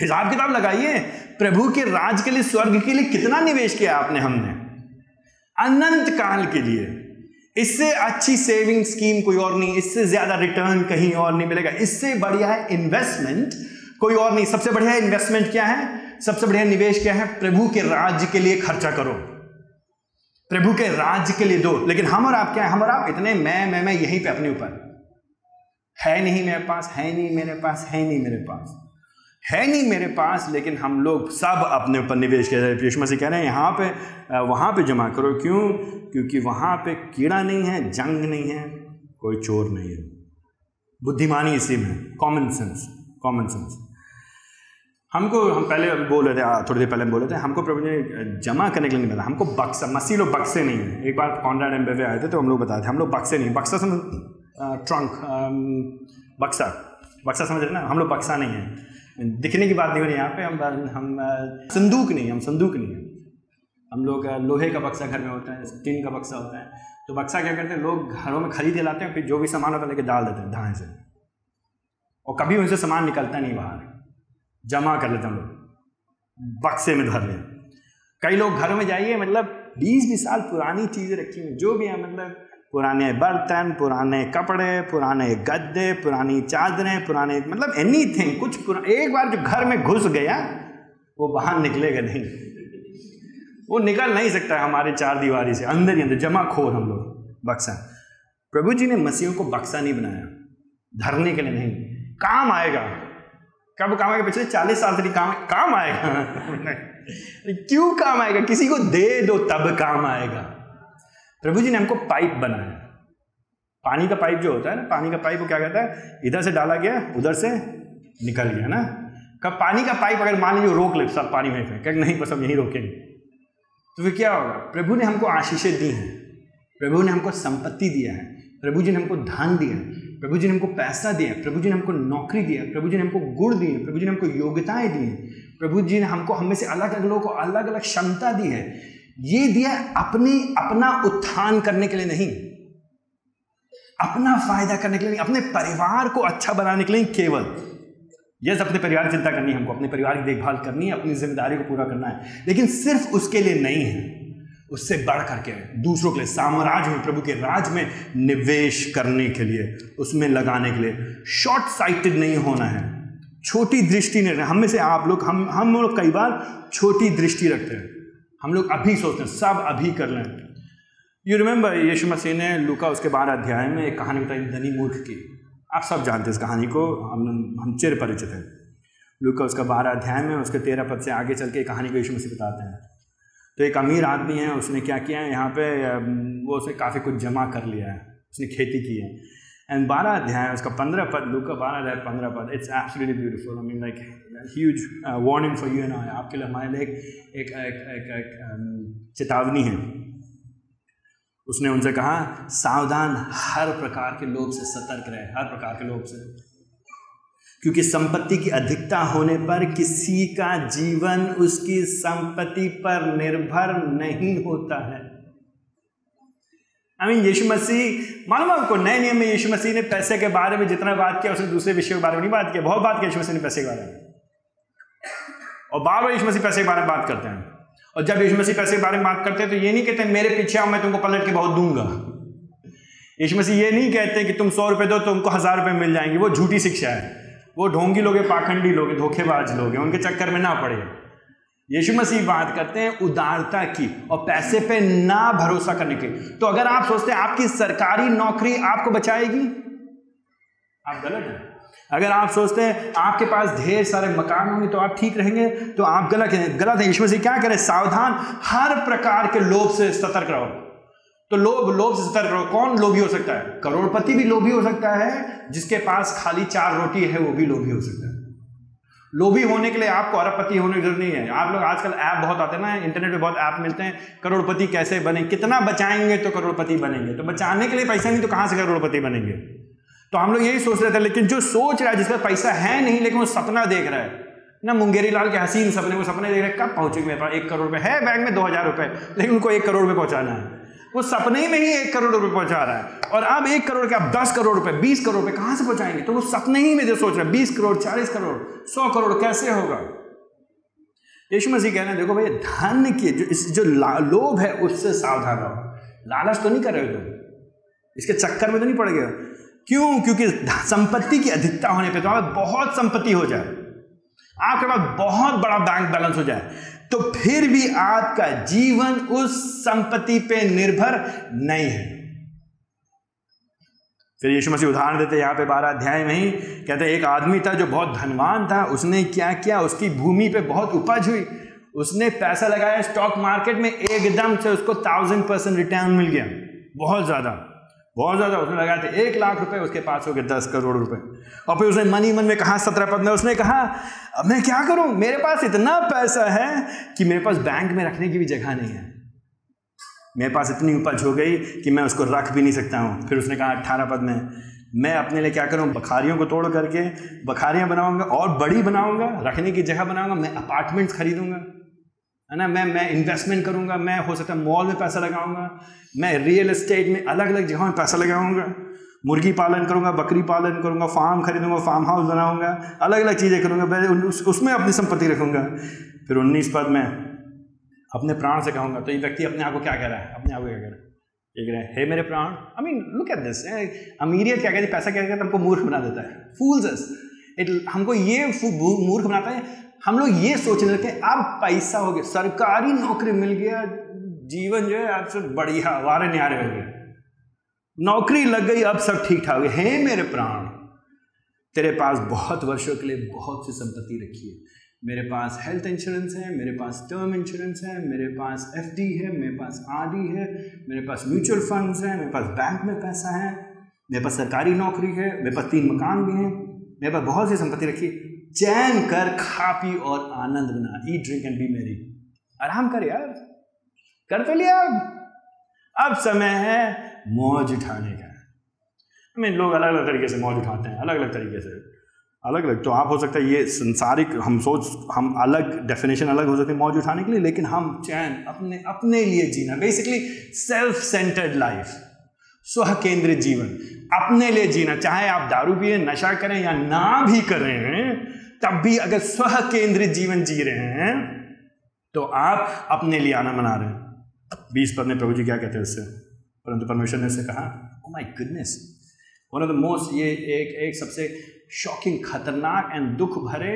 हिसाब किताब लगाइए। प्रभु के राज के लिए, स्वर्ग के लिए कितना निवेश किया आपने हमने? अनंत काल के लिए। इससे अच्छी सेविंग स्कीम कोई और नहीं, इससे ज़्यादा रिटर्न कहीं और नहीं मिलेगा। इससे बढ़िया है इन्वेस्टमेंट कोई और नहीं। सबसे बढ़िया इन्वेस्टमेंट क्या है? सबसे बढ़िया निवेश क्या है? प्रभु के राज्य के लिए खर्चा करो। प्रभु के राज्य के लिए दो। लेकिन हम और आप क्या है? हम और आप इतने मैं मैं मैं यहीं पे अपने ऊपर। है नहीं मेरे पास, है नहीं मेरे पास, है नहीं मेरे पास। है नहीं मेरे पास, लेकिन हम लोग सब अपने ऊपर निवेश किया जाए यीशु मसीह कह रहे हैं, यहाँ पे वहाँ पे जमा करो। क्यों? क्योंकि वहाँ पे कीड़ा नहीं है, जंग नहीं है, कोई चोर नहीं है। बुद्धिमानी इसी में कॉमन सेंस कॉमन सेंस हमको, हम पहले बोल रहे थे थोड़ी देर पहले हम बोल रहे थे, हमको प्रभु ने जमा करने के लिए नहीं बताया। हमको बक्सा, मसीह लोग बक्से नहीं है। एक बार कॉन्ट्राड एम्बे आए थे तो हम लोग बताए थे, हम लोग बक्से नहीं बक्सा समझ ट्रंक बक्सा। बक्सा समझ रहे ना? हम लोग बक्सा नहीं है। दिखने की बात नहीं हो रही यहाँ पे, हम हम, संदूक नहीं, हम संदूक नहीं है। हम लोग, लोहे का बक्सा घर में होता है टिन का बक्सा होता है। तो बक्सा क्या करते हैं, लोग घरों में खरीदे लाते हैं, फिर जो भी सामान होता है लेके डाल देते हैं धाए से। और कभी उनसे सामान निकलता नहीं बाहर। जमा कर लेते हम लोग। बक्से में धर लें। कई लोग घरों में जाइए मतलब बीस बीस साल पुरानी चीज़ें रखी हुई जो भी है मतलब पुराने बर्तन, पुराने कपड़े, पुराने गद्दे, पुरानी चादरें, पुराने मतलब एनी थिंग कुछ एक बार जो घर में घुस गया, वो बाहर निकलेगा नहीं। वो निकल नहीं सकता हमारे चार दीवारी से, अंदर ही अंदर जमा खोर हम लोग, बक्सा। प्रभु जी ने मसीहों को बक्सा नहीं बनाया, धरने के लिए नहीं। काम आएगा। कब काम आएगा पिछले चालीस साल से काम काम आएगा। क्यों काम आएगा? किसी को दे दो, तब काम आएगा। प्रभु जी ने हमको पाइप बनाया। पानी का पाइप जो होता है ना, पानी का पाइप वो क्या कहता है? इधर से डाला गया, उधर से निकल गया ना। कब पानी का पाइप अगर मान लीजिए रोक ले, सब पानी में फेंक नहीं, बस हम यहीं रोकेंगे। तो फिर क्या होगा? प्रभु ने हमको आशीषें दी हैं। प्रभु ने हमको संपत्ति दिया है। प्रभु जी ने हमको धन दिया है। प्रभु जी ने हमको पैसा दिया है। प्रभु जी ने हमको नौकरी दिया है। प्रभु जी ने हमको गुण दिए प्रभु जी ने हमको योग्यताएँ दी हैं। प्रभु जी ने हमको, हमें से अलग अलग लोगों को अलग अलग क्षमता दी है। ये दिया अपनी, अपना उत्थान करने के लिए नहीं। अपना फ़ायदा करने के लिए नहीं, अपने परिवार को अच्छा बनाने के लिए केवल। यस, अपने परिवार की चिंता करनी है हमको, अपने परिवार की देखभाल करनी है, अपनी ज़िम्मेदारी को पूरा करना है, लेकिन सिर्फ़ उसके लिए नहीं है, उससे बढ़ करके दूसरों के लिए, साम्राज्य में, प्रभु के राज में निवेश करने के लिए, उसमें लगाने के लिए। शॉर्ट साइटेड नहीं होना है। छोटी दृष्टि नहीं हम में से आप लोग, हम हम लोग कई बार छोटी दृष्टि रखते हैं। हम लोग अभी सोचते हैं, सब अभी कर लें। यू रिमेंबर यीशु मसीह ने लुका उसके बारह अध्याय में एक कहानी बताई, धनी मूर्ख की। आप सब जानते हैं इस कहानी को, हम हम चिर परिचित हैं। लुका उसका बारह अध्याय में उसके तेरह पद से आगे चल के कहानी को यीशु मसीह बताते हैं। तो एक अमीर आदमी है, उसने क्या किया है, यहाँ पे वो उसने काफ़ी कुछ जमा कर लिया है, उसने खेती की है। एंड बारह अध्याय उसका पंद्रह पद लुक का बारह अध्याय पंद्रह पद it's absolutely beautiful I mean like huge warning for you and I आपके लिए हमारे लिए एक एक, एक, एक, एक um, चेतावनी है। उसने उनसे कहा सावधान हर प्रकार के लोभ से सतर्क रहे हर प्रकार के लोभ से। क्योंकि संपत्ति की अधिकता होने पर किसी का जीवन उसकी संपत्ति पर निर्भर नहीं होता है। आई मीन यीशु मसीह, मालूम आपको, नए नियम में यीशु मसीह ने पैसे के बारे में जितना बात किया, उसने दूसरे विषय के बारे में नहीं बात किया। बहुत बात किया यीशु मसीह ने पैसे के बारे में। और बार बार यीशु मसीह पैसे के बारे में बात करते हैं। और जब यीशु मसीह पैसे के बारे में बात करते हैं तो ये नहीं कहते मेरे पीछे आओ, मैं तुमको पलट के बहुत दूँगा। यीशु मसीह ये नहीं कहते कि तुम सौ रुपये दो तो तुमको हज़ार रुपए मिल जाएँगे। वो झूठी शिक्षा है। वो ढोंगी लोग पाखंडी लोग धोखेबाज लोग हैं। उनके चक्कर में ना पड़े। यीशु मसीह बात करते हैं उदारता की और पैसे पे ना भरोसा करने की तो अगर आप सोचते हैं आपकी सरकारी नौकरी आपको बचाएगी, आप गलत हैं। अगर आप सोचते हैं आपके पास ढेर सारे मकान होंगे तो आप ठीक रहेंगे तो आप गलत हैं, गलत है। यीशु मसीह क्या करें? सावधान हर प्रकार के लोभ से सतर्क रहो। तो लोभ लोभ से सतर्क रहो। कौन लोभी हो सकता है? करोड़पति भी लोभी हो सकता है, जिसके पास खाली चार रोटी है, वो भी लोभी हो सकता है। लोभी होने के लिए आपको अरबपति होने की ज़रूरत नहीं है। आप लोग आजकल ऐप बहुत आते हैं ना, इंटरनेट पे बहुत ऐप मिलते हैं, करोड़पति कैसे बने, कितना बचाएँगे तो करोड़पति बनेंगे। तो बचाने के लिए पैसा नहीं तो कहाँ से करोड़पति बनेंगे? तो हम लोग यही सोच रहे थे, लेकिन जो सोच रहा है जिसका पैसा है नहीं, लेकिन वो सपना देख रहा है। ना मुंगेरी लाल के हसीन सपने, वो सपने देख रहे हैं, कब पहुँचेंगे? मेरे पास एक करोड़ रुपए है, बैंक में दो हज़ार रुपये लेकिन उनको एक करोड़ रुपए पहुंचाना है। वो सपने में ही एक करोड़ रुपए पहुँचा रहा है। और अब एक करोड़ के, अब दस करोड़ रुपए, बीस करोड़ रुपए कहाँ से पहुंचाएँगे? तो वो सपने ही में जो सोच रहे है, बीस करोड़, चालीस करोड़, सौ करोड़ कैसे होगा? यीशु मसीह कह रहे हैं, देखो भाई धन के जो इस, जो लोभ है, उससे सावधान रहो। लालच तो नहीं कर रहे हो तुम। इसके चक्कर में तो नहीं पड़ गया क्यों? क्योंकि संपत्ति की अधिकता होने पर तो बहुत संपत्ति हो जाए। आपके पास बहुत बड़ा बैंक बैलेंस हो जाए तो फिर भी आपका जीवन उस संपत्ति पे निर्भर नहीं है। फिर यीशु मसीह उदाहरण देते यहाँ पे बारह अध्याय में ही, कहते एक आदमी था जो बहुत धनवान था, उसने क्या किया? उसकी भूमि पे बहुत उपज हुई। उसने पैसा लगाया स्टॉक मार्केट में एकदम से उसको थाउज़ेंड परसेंट रिटर्न मिल गया, बहुत ज़्यादा। बहुत ज़्यादा उसने लगाए थे, एक लाख रुपए उसके पास हो गए दस करोड़ रुपए। और फिर उसने मनी मन में कहा, सत्रह पद में उसने कहा, अब मैं क्या करूँ? मेरे पास इतना पैसा है कि मेरे पास बैंक में रखने की भी जगह नहीं है। मेरे पास इतनी उपज हो गई कि मैं उसको रख भी नहीं सकता हूँ। फिर उसने कहा अट्ठारह पद में, मैं अपने लिए क्या करूँ? बखारियों को तोड़ करके बखारियाँ बनाऊँगा और बड़ी बनाऊँगा, रखने की जगह बनाऊँगा, मैं अपार्टमेंट्स खरीदूँगा। है ना? मैं मैं इन्वेस्टमेंट करूँगा मैं हो सकता है मॉल में पैसा लगाऊँगा मैं रियल एस्टेट में अलग अलग जगहों में पैसा लगाऊँगा मुर्गी पालन करूँगा बकरी पालन करूँगा फार्म खरीदूँगा फार्म हाउस बनाऊँगा अलग अलग चीज़ें करूँगा मैं उस, उसमें अपनी संपत्ति रखूँगा। फिर उन्नीस पद में अपने प्राण से कहूँगा तो ये व्यक्ति अपने आप को क्या कह रहा है? अपने आप को क्या कह रहा है? ये कह रहा है हे मेरे प्राण I mean look at this अमीरियत क्या कहती है? पैसा क्या कहता है? हमको मूर्ख बना देता है। फूल्स इट हमको ये मूर्ख बनाता है हम लोग ये सोचने लगे, अब पैसा हो गया, सरकारी नौकरी मिल गया, जीवन जो है आपसे बढ़िया, वारे न्यारे हो गए। नौकरी लग गई, अब सब ठीक ठाक है मेरे प्राण, तेरे पास बहुत वर्षों के लिए बहुत सी संपत्ति रखी है। मेरे पास हेल्थ इंश्योरेंस है, मेरे पास टर्म इंश्योरेंस है, मेरे पास एफडी है, मेरे पास आरडी है, मेरे पास म्यूचुअल फंड्स है, मेरे पास बैंक में पैसा है, मेरे पास सरकारी नौकरी है, मेरे पास तीन मकान भी हैं। मेरे पास बहुत सी संपत्ति रखी, चैन कर खा पी और आनंद बना। ई ड्रिंक एंड बी मेरी आराम कर यार। कर तो लिया अब। अब समय है मौज उठाने का। आई मीन लोग अलग अलग तरीके से मौज उठाते हैं अलग अलग तरीके से। अलग अलग तो आप हो सकता है ये संसारिक, हम सोच, हम अलग डेफिनेशन अलग हो सकते हैं मौज उठाने के लिए, लेकिन हम चैन अपने अपने लिए जीना। बेसिकली सेल्फ सेंटर्ड लाइफ स्व केंद्रित जीवन। अपने लिए जीना, चाहे आप दारू पिए, नशा करें या ना भी करें, तब भी अगर स्व केंद्रित जीवन जी रहे हैं तो आप अपने लिए आना मना रहे हैं। बीस पद में प्रभु जी क्या कहते हैं उससे? परंतु परमेश्वर ने उससे कहा my goodness one of the most ये एक एक सबसे शॉकिंग खतरनाक एंड दुख भरे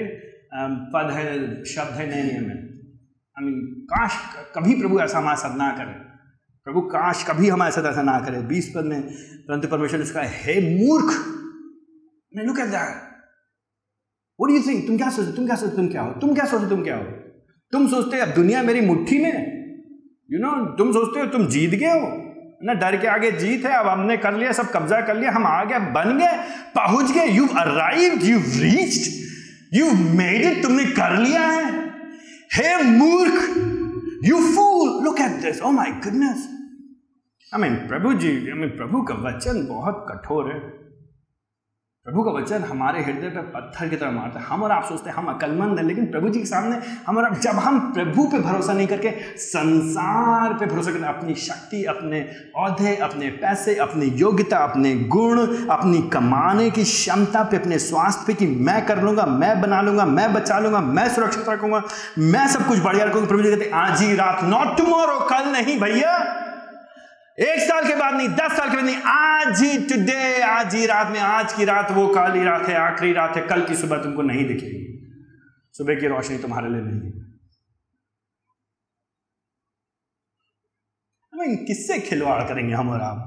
पद है, शब्द है नए नियम में। आई मीन काश, कभी प्रभु ऐसा हमारे साथ ना करे। प्रभु, काश कभी हमारे साथ ऐसा ना करे। बीस पद में परंतु परमेश्वर इसका हे मूर्ख, मैं look at that. What you think तुम क्या सोचते, तुम क्या सोचते, तुम क्या हो? तुम क्या सोचते, तुम क्या हो? तुम सोचते अब दुनिया मेरी मुट्ठी में? यू नो तुम सोचते हो तुम जीत गए हो? ना डर के आगे जीत है, अब हमने कर लिया, सब कब्जा कर लिया, हम आ गए बन गए, पहुँच गए you arrive you reached you made it तुमने कर लिया है। हे मूर्ख You fool! Look at this! Oh my goodness! I mean, Prabhuji. I mean, Prabhu ka vachan bahut kathor hai. प्रभु का वचन हमारे हृदय पर पत्थर की तरह मारता है। हम और आप सोचते हैं, हम अकलमंद हैं, लेकिन प्रभु जी के सामने हम और जब हम प्रभु पे भरोसा नहीं करके संसार पे भरोसा करते अपनी शक्ति, अपने औहदे, अपने पैसे, अपनी योग्यता, अपने गुण, अपनी कमाने की क्षमता पे, अपने स्वास्थ्य पे कि मैं कर लूँगा, मैं बना लूँगा, मैं बचा लूँगा, मैं सुरक्षित रखूँगा, मैं सब कुछ बढ़िया रखूँगा। प्रभु जी कहते आज ही रात नॉट टुमारो कल नहीं भैया। एक साल के बाद नहीं, दस साल के बाद नहीं, आज ही टुडे आज ही रात में, आज की रात, वो काली रात है, आखिरी रात है, कल की सुबह तुमको नहीं दिखेगी। सुबह की रोशनी तुम्हारे लिए नहीं है। किससे खिलवाड़ करेंगे हम और आप?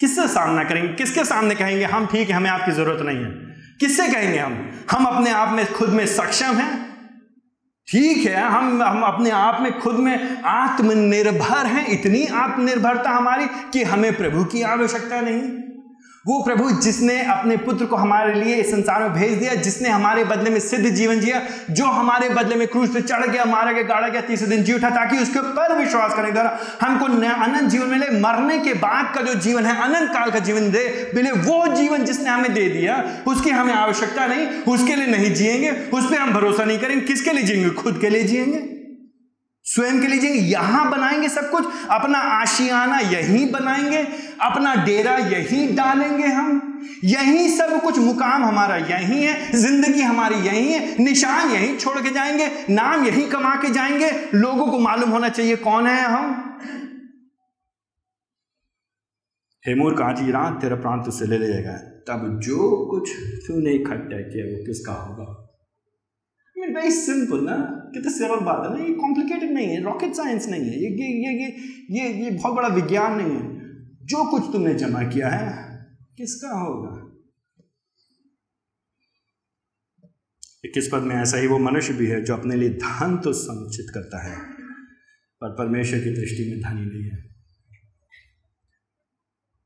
किससे सामना करेंगे? किसके सामने कहेंगे, हम ठीक है, हमें आपकी ज़रूरत नहीं है किससे कहेंगे हम? हम अपने आप में खुद में सक्षम हैं? ठीक है, हम हम अपने आप में खुद में आत्मनिर्भर हैं, इतनी आत्मनिर्भरता हमारी कि हमें प्रभु की आवश्यकता नहीं। वो प्रभु जिसने अपने पुत्र को हमारे लिए इस संसार में भेज दिया, जिसने हमारे बदले में सिद्ध जीवन जिया, जो हमारे बदले में क्रूज पे चढ़ गया, मारा गया, गाड़ा गया, तीसरे दिन जी उठा ताकि उसके ऊपर विश्वास करने द्वारा हमको अनंत जीवन मिले, मरने के बाद का जो जीवन है, अनंत काल का जीवन दे मिले, वो जीवन जिसने हमें दे दिया, उसकी हमें आवश्यकता नहीं, उसके लिए नहीं जिएँगे, उस पर हम भरोसा नहीं करेंगे, किसके लिए जिएँगे? खुद के लिए जिएँगे। स्वयं के लिए यहाँ बनाएँगे सब कुछ, अपना आशियाना यहीं बनाएँगे, अपना डेरा यहीं डालेंगे हम। यहीं सब कुछ, मुकाम हमारा यहीं है, ज़िंदगी हमारी यहीं है, निशान यहीं छोड़ के जाएँगे, नाम यहीं कमा के जाएँगे। लोगों को मालूम होना चाहिए कौन है हम। हेमूर कांची रात तेरा प्रांत से ले जाएगा तब जो कुछ तूने इकट्ठा किया वो किसका होगा? मीन वेरी सिंपल ना? कितने सरल बात है ना? ये कॉम्प्लिकेटेड नहीं है रॉकेट साइंस नहीं है। ये ये ये ये ये ये बहुत बड़ा विज्ञान नहीं है। जो कुछ तुमने जमा किया है, किसका होगा? इक्कीस पद में ऐसा ही वो मनुष्य भी है जो अपने लिए धन तो संचित करता है, पर परमेश्वर की दृष्टि में धनी नहीं है।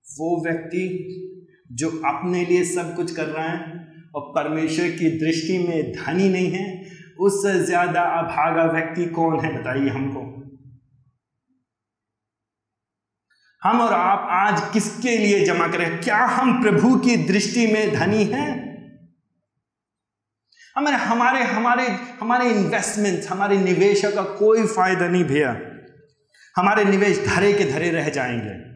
वो व्यक्ति जो अपने लिए सब कुछ कर रहा है और परमेश्वर की दृष्टि में धनी नहीं है उससे ज़्यादा अभागा व्यक्ति कौन है, बताइए हमको। हम और आप आज किसके लिए जमा करें? क्या हम प्रभु की दृष्टि में धनी हैं? हमारे हमारे हमारे हमारे इन्वेस्टमेंट हमारे निवेश का कोई फ़ायदा नहीं, भैया। हमारे निवेश धरे के धरे रह जाएँगे।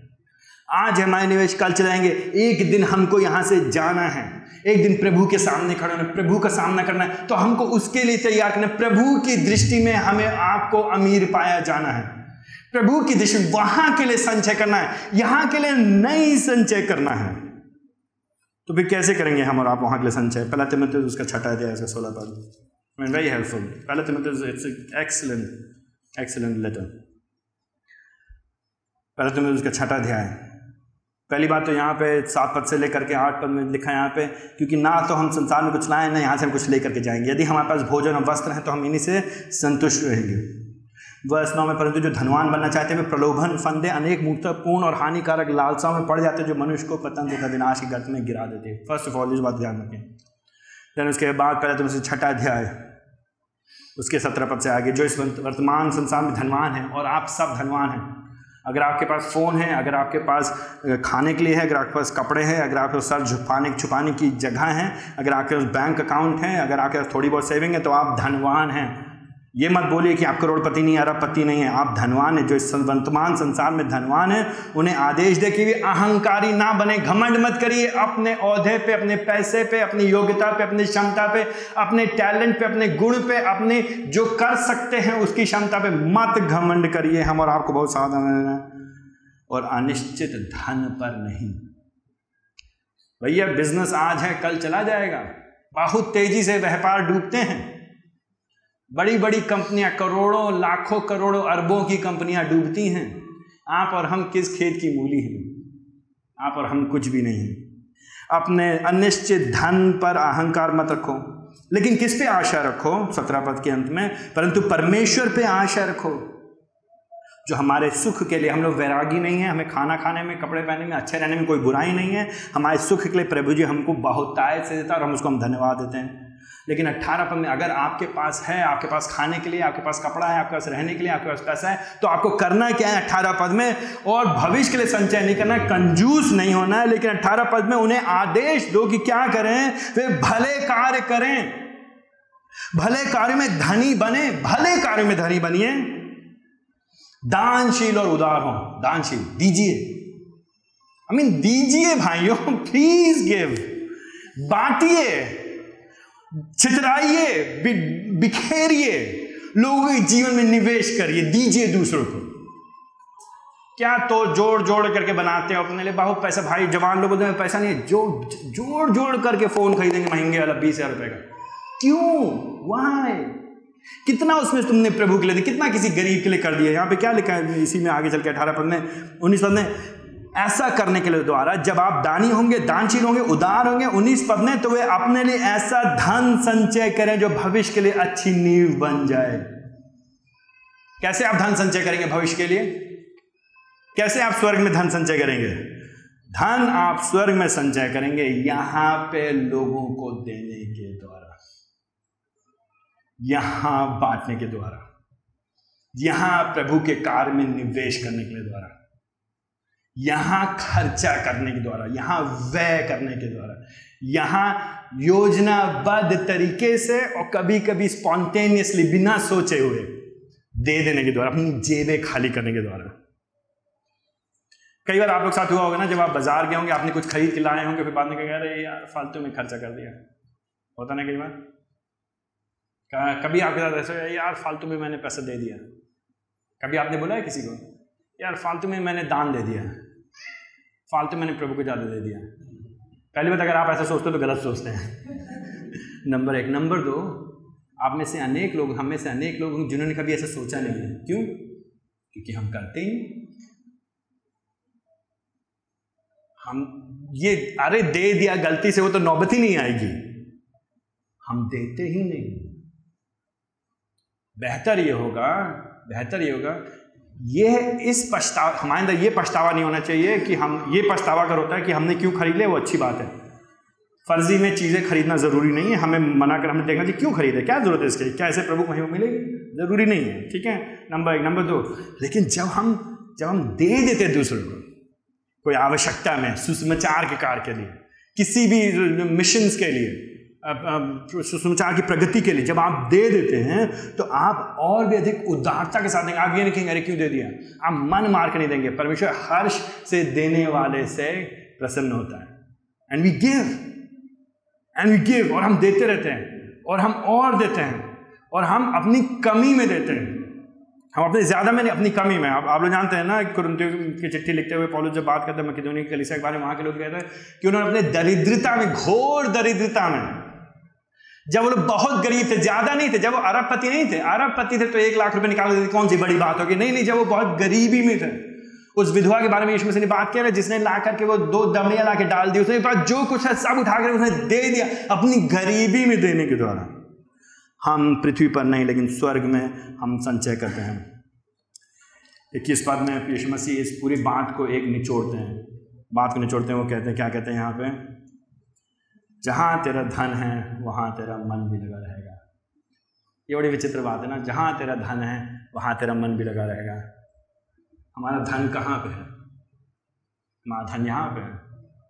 आज हम हमारे निवेश कल चलाएँगे। एक दिन हमको यहाँ से जाना है। एक दिन प्रभु के सामने खड़े होना प्रभु का सामना करना है। तो हमको उसके लिए तैयार करना प्रभु की दृष्टि में हमें आपको अमीर पाया जाना है। प्रभु की दृष्टि वहाँ के लिए संचय करना है। यहाँ के लिए नहीं संचय करना है। तो फिर कैसे करेंगे हम और आप वहाँ के लिए संचय? पहला तिमत उसका छठा दिया इसका सोलह पद। वेरी हेल्पफुल पहला तिमत इट्स एक्सलेंट एक्सलेंट लेटर पहला तिमत उसका छठा अध्याय। पहली बात तो यहाँ पे सात पद से लेकर के आठ पद में लिखा है यहाँ पे, क्योंकि ना तो हम संसार में कुछ लाए, ना यहाँ से हम कुछ लेकर के जाएँगे। यदि हमारे पास भोजन और वस्त्र हैं तो हम इन्हीं से संतुष्ट रहेंगे। वर्ष नौ में परंतु जो धनवान बनना चाहते हैं, वे प्रलोभन, फंदे, अनेक मूर्तपूर्ण और हानिकारक लालसाओं में पड़ जाते हैं, जो मनुष्य को पतंग तथा विनाश की गर्त में गिरा देते हैं। फ़र्स्ट ऑफ़ ऑल इस बात ध्यान रखें। देन उसके बाद पहले तो उसे छठा अध्याय, उसके सत्रह पद से आगे, जो इस वर्तमान संसार में धनवान है, और आप सब धनवान हैं। अगर आपके पास फ़ोन है, अगर आपके पास खाने के लिए है, अगर आपके पास कपड़े हैं, अगर आपके पास सर छुपाने छुपाने की जगह है, अगर आपके पास बैंक अकाउंट है, अगर आपके पास थोड़ी बहुत सेविंग है तो आप धनवान हैं। ये मत बोलिए कि आप करोड़पति नहीं, अरबपति नहीं है। आप धनवान है, जो इस वर्तमान संसार में धनवान है, उन्हें आदेश दे कि वे अहंकारी ना बने। घमंड मत करिए। अपने औहदे पे, अपने पैसे पे, अपनी योग्यता पे, अपनी क्षमता पे, अपने टैलेंट पे, अपने गुण पे, अपने जो कर सकते हैं, उसकी क्षमता पे मत घमंड करिए। हम और आपको बहुत सावधान रहना और अनिश्चित धन पर नहीं। भैया बिज़नेस आज है, कल चला जाएगा। बहुत तेज़ी से व्यापार डूबते हैं। बड़ी बड़ी कंपनियाँ, करोड़ों, लाखों, करोड़ों अरबों की कंपनियाँ डूबती हैं। आप और हम किस खेत की मूली हैं? आप और हम कुछ भी नहीं। अपने अनिश्चित धन पर अहंकार मत रखो। लेकिन किस पे आशा रखो? सत्रह पद के अंत में। परंतु परमेश्वर पे आशा रखो। जो हमारे सुख के लिए हम लोग वैरागी नहीं है, हमें खाना खाने में, कपड़े पहनने में, अच्छे रहने में कोई बुराई नहीं है। हमारे सुख के लिए प्रभु जी हमको बहुत तायत से देता है और हम उसको हम धन्यवाद देते हैं। लेकिन अट्ठारह में अगर आपके पास है, आपके पास खाने के लिए, आपके पास कपड़ा है, आपके पास रहने के लिए, आपके पास पैसा है तो आपको करना क्या है अट्ठारह पद में? और भविष्य के लिए संचय नहीं करना, कंजूस नहीं होना है, लेकिन अट्ठारह पद में उन्हें आदेश दो कि क्या करें? वे भले कार्य करें। भले कार्य में धनी बने, भले कार्य में धनी बनिए। दानशील और उदार हो। दानशील, दीजिए। आई मीन दीजिए भाइयों प्लीज़ गिव बांटिए। छितराइए बिखेरिए, लोगों के जीवन में निवेश करिए, दीजिए दूसरों को। क्या तो जोड़ जोड़ करके बनाते हो अपने लिए? बहुत पैसा, भाई, जवान लोग बोलते पैसा नहीं है। जो, जोड़ जोड़ करके फ़ोन खरीदेंगे महँगे वाला, बीस हज़ार रुपए का। क्यों? वाई कितना उसमें तुमने प्रभु के लिए दिया कितना किसी गरीब के लिए कर दिया? यहाँ पे क्या लिखा है? इसी में आगे चल के अठारह पद में, उन्नीस पद में ऐसा करने के लिए द्वारा जब आप दानी होंगे, दानशील होंगे, उदार होंगे, उन्नीस पद में तो वे अपने लिए ऐसा धन संचय करें जो भविष्य के लिए अच्छी नींव बन जाए। कैसे आप धन संचय करेंगे भविष्य के लिए? कैसे आप स्वर्ग में धन संचय करेंगे? धन आप स्वर्ग में संचय करेंगे यहाँ पे लोगों को देने के द्वारा। यहाँ बांटने के द्वारा। यहाँ प्रभु के कार्य में निवेश करने के द्वारा। यहाँ खर्चा करने के द्वारा, यहाँ व्यय करने के द्वारा, यहाँ योजनाबद्ध तरीके से और कभी कभी स्पॉन्टेनियसली बिना सोचे हुए दे देने के द्वारा, अपनी जेबें खाली करने के द्वारा। कई बार आप लोग साथ हुआ होगा ना, जब आप बाज़ार गए होंगे, आपने कुछ खरीद के लाए होंगे, फिर बाद में कह रहे यार, फालतू में खर्चा कर दिया। होता ना कई बार? कभी आपके साथ ऐसे यार, फालतू में मैंने पैसा दे दिया। कभी आपने बोला है किसी को? यार, फालतू में मैंने दान दे दिया। फालतू मैंने प्रभु को ज़्यादा दे दिया। पहली बात, अगर आप ऐसा सोचते हो तो गलत सोचते हैं। नंबर एक। नंबर दो, आप में से अनेक लोग, हम में से अनेक लोग जिन्होंने कभी ऐसा सोचा नहीं है। क्यों? क्योंकि हम करते ही। हम ये, अरे दे दिया, गलती से वो तो नौबत ही नहीं आएगी। हम देते ही नहीं। बेहतर ये होगा, बेहतर ये होगा ये इस पछतावा हमारे अंदर ये पछतावा नहीं होना चाहिए कि हम, ये पछतावा अगर होता है कि हमने क्यों खरीद लिया, वो अच्छी बात है। फर्जी में चीज़ें खरीदना ज़रूरी नहीं है, हमें मना कर, हमने देखा कि क्यों खरीदे, क्या ज़रूरत है इसके क्या ऐसे प्रभु महिमा मिलेगी? ज़रूरी नहीं है, ठीक है? नंबर एक नंबर दो। लेकिन जब हम जब हम दे देते दूसरों को, कोई आवश्यकता में सुसमाचार के कार्य के लिए, किसी भी मिशंस के लिए सुसमाचार की प्रगति के लिए जब आप दे देते हैं तो आप और भी अधिक उदारता के साथ देंगे। आप ये नहीं कहेंगे अरे क्यों दे दिया? आप मन मार के नहीं देंगे। परमेश्वर हर्ष से देने वाले से प्रसन्न होता है। And we give and we give और हम देते रहते हैं, और हम और देते हैं, और हम अपनी कमी में देते हैं। हम अपने, ज़्यादा में नहीं अपनी कमी में, आप आप लोग जानते हैं ना, कुरंतियों की चिट्ठी लिखते हुए पॉलिस जब बात करते हैं मकिदोनी कलिसा के बारे में, वहाँ के लोग कहते हैं कि उन्होंने अपने दरिद्रता में, घोर दरिद्रता में जब वो लोग बहुत गरीब थे, ज़्यादा नहीं थे, जब वो अरबपति नहीं थे अरबपति थे तो एक लाख रुपए निकाल देते कौन सी बड़ी बात होगी? नहीं नहीं, जब वो बहुत गरीबी में थे। उस विधवा के बारे में यीशु ने बात किया जिसने ला करके वो दो दमड़ियाँ ला के डाल दी, उसने जो कुछ है सब उठा कर उसने दे दिया। अपनी गरीबी में देने के द्वारा। हम पृथ्वी पर नहीं, लेकिन स्वर्ग में हम संचय करते हैं। इक्कीस पद में यीशु मसीह इस पूरी बात को एक निचोड़ते हैं। बात को निचोड़ते हैं, वो कहते हैं, क्या कहते हैं यहाँ पे? जहाँ तेरा धन है, वहाँ तेरा मन भी लगा रहेगा। ये बड़ी विचित्र बात है ना, जहाँ तेरा धन है, वहाँ तेरा मन भी लगा रहेगा। हमारा धन कहाँ पे है? हमारा धन यहाँ पे है।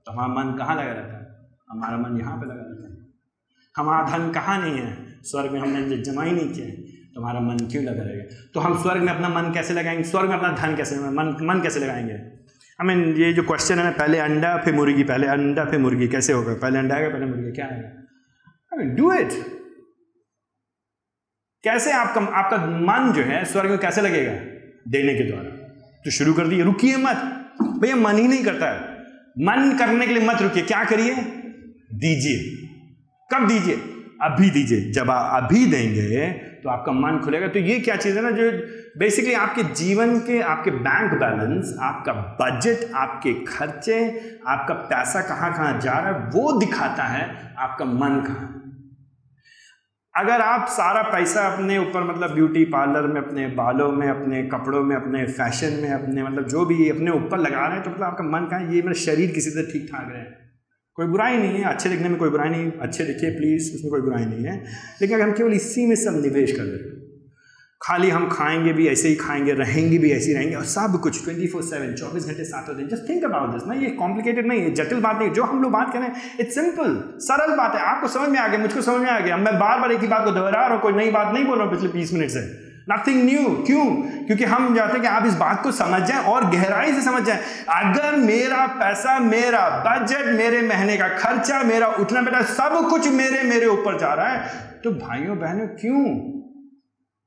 तो हमारा मन कहाँ लगा रहता है? हमारा मन यहाँ पे लगा रहता है। हमारा धन कहाँ नहीं है? स्वर्ग में हमने जमा ही नहीं किया तो हमारा मन क्यों लगा रहेगा? तो हम स्वर्ग में अपना मन कैसे लगाएँगे? स्वर्ग में अपना धन कैसे, मन मन कैसे लगाएँगे? आई मीन ये जो क्वेश्चन है ना, पहले अंडा, फिर मुर्गी, पहले अंडा, फिर मुर्गी, कैसे होगा? पहले अंडा आएगा, पहले मुर्गी, क्या आएगा? आई मीन डू इट कैसे आपका आपका मन जो है, स्वर्ग में कैसे लगेगा? देने के द्वारा। तो शुरू कर दिए, रुकिए मत। भैया, मन ही नहीं करता है। मन करने के लिए मत रुकिए। क्या करिए? दीजिए। कब दीजिए? अभी दीजिए। जब आप अभी देंगे तो आपका मन खुलेगा। तो ये क्या चीज़ है ना, जो बेसिकली आपके जीवन के, आपके बैंक बैलेंस आपका बजट आपके खर्चे, आपका पैसा कहाँ कहाँ जा रहा है, वो दिखाता है आपका मन कहाँ। अगर आप सारा पैसा अपने ऊपर मतलब ब्यूटी पार्लर में, अपने बालों में, अपने कपड़ों में, अपने फ़ैशन में, अपने मतलब जो भी अपने ऊपर लगा रहे हैं तो मतलब आपका मन कहाँ ये मेरा शरीर किसी से ठीक ठाक रहे। कोई बुराई नहीं है, अच्छे दिखने में कोई बुराई नहीं, अच्छे दिखिए प्लीज़ उसमें कोई बुराई नहीं है। लेकिन अगर हम केवल इसी में सब निवेश कर रहे हैं, खाली हम खाएँगे भी ऐसे ही खाएँगे, रहेंगे भी ऐसे ही रहेंगे, और सब कुछ ट्वेंटी फोर सेवन चौबीस घंटे सातों दिन जस्ट थिंक अबाउट दिस ना, ये कॉम्प्लिकेटेड नहीं है, जटिल बात नहीं जो हम लोग बात करें इट्स सिंपल सरल बात है, आपको समझ में आ गया, मुझको समझ में आ गया, मैं बार बार एक ही बात को दोहरा रहा हूँ, कोई नई बात नहीं बोल रहा हूँ पिछले बीस मिनट से। नथिंग न्यू क्यों? क्योंकि हम चाहते हैं कि आप इस बात को समझ जाएँ और गहराई से समझ जाएँ। अगर मेरा पैसा, मेरा बजट मेरे महीने का खर्चा, मेरा उठना बेटा सब कुछ मेरे मेरे ऊपर जा रहा है तो भाइयों, बहनों, क्यों?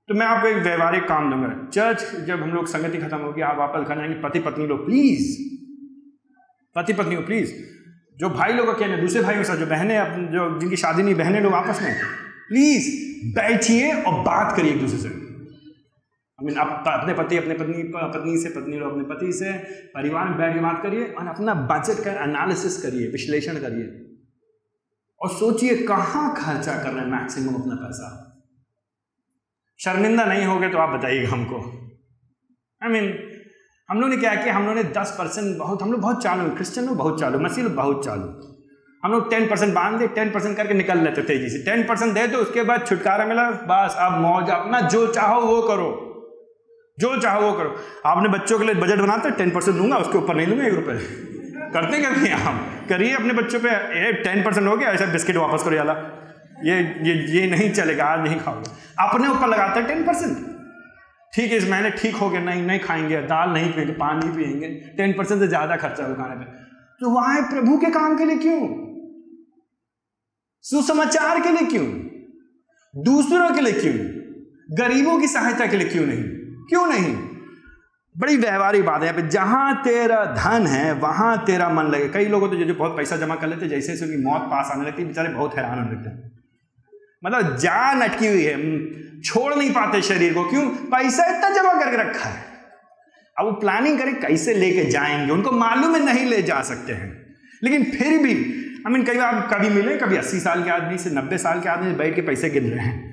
तो मैं आपको एक व्यवहारिक काम दूँगा। चर्च जब हम लोग संगति खत्म होगी, आप वापस घर जाएँगे। पति पत्नी लोग प्लीज़ पति पत्नी को प्लीज़ जो भाई लोग कहने दूसरे भाई के साथ, जो बहनें जो जिनकी शादी नहीं, बहनें लोग आपस में प्लीज़ बैठिए और बात करिए एक दूसरे से। आई मीन आप अपने पति अपने पत्नी पत्नी से पत्नी लोग अपने पति से परिवार में बैठ के बात करिए और अपना बजट का एनालिसिस करिए विश्लेषण करिए। और सोचिए कहाँ खर्चा कर रहे हैं मैक्सिमम अपना पैसा। शर्मिंदा नहीं हो गए तो आप बताइएगा हमको। आई I मीन mean, हम लोग ने क्या किया? हम लोग ने दस परसेंट बहुत हम लोग बहुत चालू क्रिश्चियन लोग बहुत चालू मसीह लोग बहुत चालू हम लोग टेन परसेंट बाँध दे टेन परसेंट करके निकल लेते तेज़ी से। टेन परसेंट दे दो उसके बाद छुटकारा मिला बस अब मौज अपना जो चाहो वो करो। जो चाहो वो करो। आपने बच्चों के लिए बजट बनाते टेन परसेंट दूँगा, उसके ऊपर नहीं लूँगा एक रुपये करते क्या नहीं आप? करिए अपने बच्चों पे। टेन परसेंट हो गया, ऐसा बिस्किट वापस करो, याला। ये ये ये नहीं चलेगा, आज नहीं खाओगे। अपने ऊपर लगाते हैं टेन परसेंट ठीक है, इस महीने ठीक हो गया, नहीं नहीं खाएँगे, दाल नहीं पिएँगे, पानी पिएँगे टेन परसेंट से ज़्यादा खर्चा होगा खाने पर तो वहाँ प्रभु के काम के लिए क्यों? सुसमाचार के लिए क्यों? दूसरों के लिए क्यों? गरीबों की सहायता के लिए क्यों नहीं? क्यों नहीं? बड़ी व्यवहारिक बात है यहाँ पे। जहाँ तेरा धन है, वहाँ तेरा मन लगे। कई लोगों तो जो जो बहुत पैसा जमा कर लेते जैसे जैसे उनकी मौत पास आने लगती बेचारे बहुत हैरान होने लगते हैं। मतलब जान अटकी हुई है। छोड़ नहीं पाते शरीर को। क्यों? पैसा इतना जमा करके रखा है। अब वो प्लानिंग करें कैसे लेके जाएँगे? उनको मालूम है नहीं ले जा सकते हैं। लेकिन फिर भी आई मीन कई बार कभी मिले, कभी अस्सी साल के आदमी से नब्बे साल के आदमी से बैठ के पैसे गिन रहे हैं।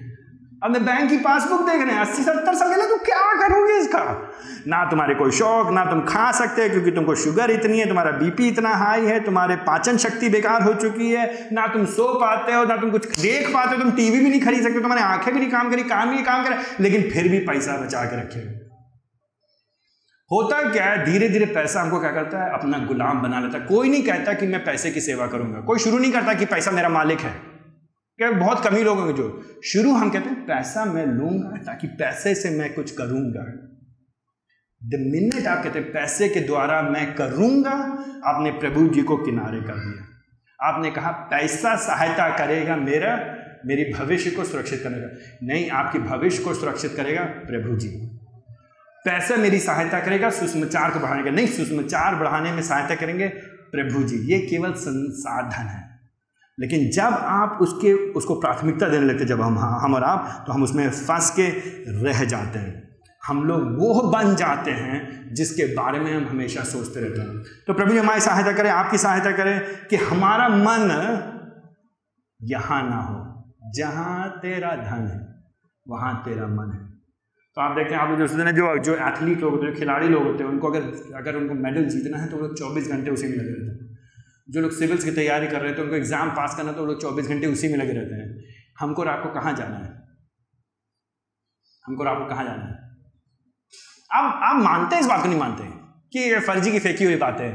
अपने बैंक की पासबुक देख रहे हैं अस्सी, सत्तर साल के लिए तो क्या करोगे इसका? ना तुम्हारे कोई शौक, ना तुम खा सकते, क्योंकि तुमको शुगर इतनी है, तुम्हारा बीपी इतना हाई है, तुम्हारे पाचन शक्ति बेकार हो चुकी है। ना तुम सो पाते हो, ना तुम कुछ देख पाते हो, तुम टीवी भी नहीं खरीद सकते, तुम्हारी आँखें भी नहीं काम करी कान भी नहीं काम करे, लेकिन फिर भी पैसा बचा के रखे होता क्या है धीरे धीरे पैसा हमको क्या करता है? अपना गुलाम बना लेता है। कोई नहीं कहता कि मैं पैसे की सेवा करूँगा। कोई शुरू नहीं करता कि पैसा मेरा मालिक है। क्या बहुत कमी लोग होंगे जो, शुरू हम कहते हैं, पैसा मैं लूँगा ताकि पैसे से मैं कुछ करूँगा। द मिनट आप कहते हैं, पैसे के द्वारा मैं करूँगा, आपने प्रभु जी को किनारे कर दिया। आपने कहा, पैसा सहायता करेगा मेरा, मेरी भविष्य को सुरक्षित करेगा नहीं, आपकी भविष्य को सुरक्षित करेगा प्रभु जी। पैसा मेरी सहायता करेगा, सुषमाचार को बढ़ाने का। नहीं, सुषमाचार बढ़ाने में सहायता करेंगे प्रभु जी। ये केवल संसाधन है। लेकिन जब आप उसके, उसको प्राथमिकता देने लगते जब हम हम और आप तो हम उसमें फंस के रह जाते हैं। हम लोग वो बन जाते हैं जिसके बारे में हम हमेशा सोचते रहते हैं। तो प्रभु जी हमारी सहायता करें, आपकी सहायता करें कि हमारा मन यहाँ ना हो। जहाँ तेरा धन है, वहाँ तेरा मन है। तो आप देखते हैं आप जो जो जो एथलीट लोग होते हैं खिलाड़ी लोग होते हैं, उनको अगर अगर उनको मेडल जीतना है तो वो लोग चौबीस घंटे उसी में लगे रहते हैं। जो लोग सिविल्स की तैयारी कर रहे थे उनको एग्ज़ाम पास करना तो वो लोग चौबीस घंटे उसी में लगे रहते हैं। हमको रात को कहाँ जाना है? हमको रात को कहाँ जाना है? आप आप मानते हैं इस बात को? नहीं मानते? कि ये फर्जी की फेंकी हुई बात है।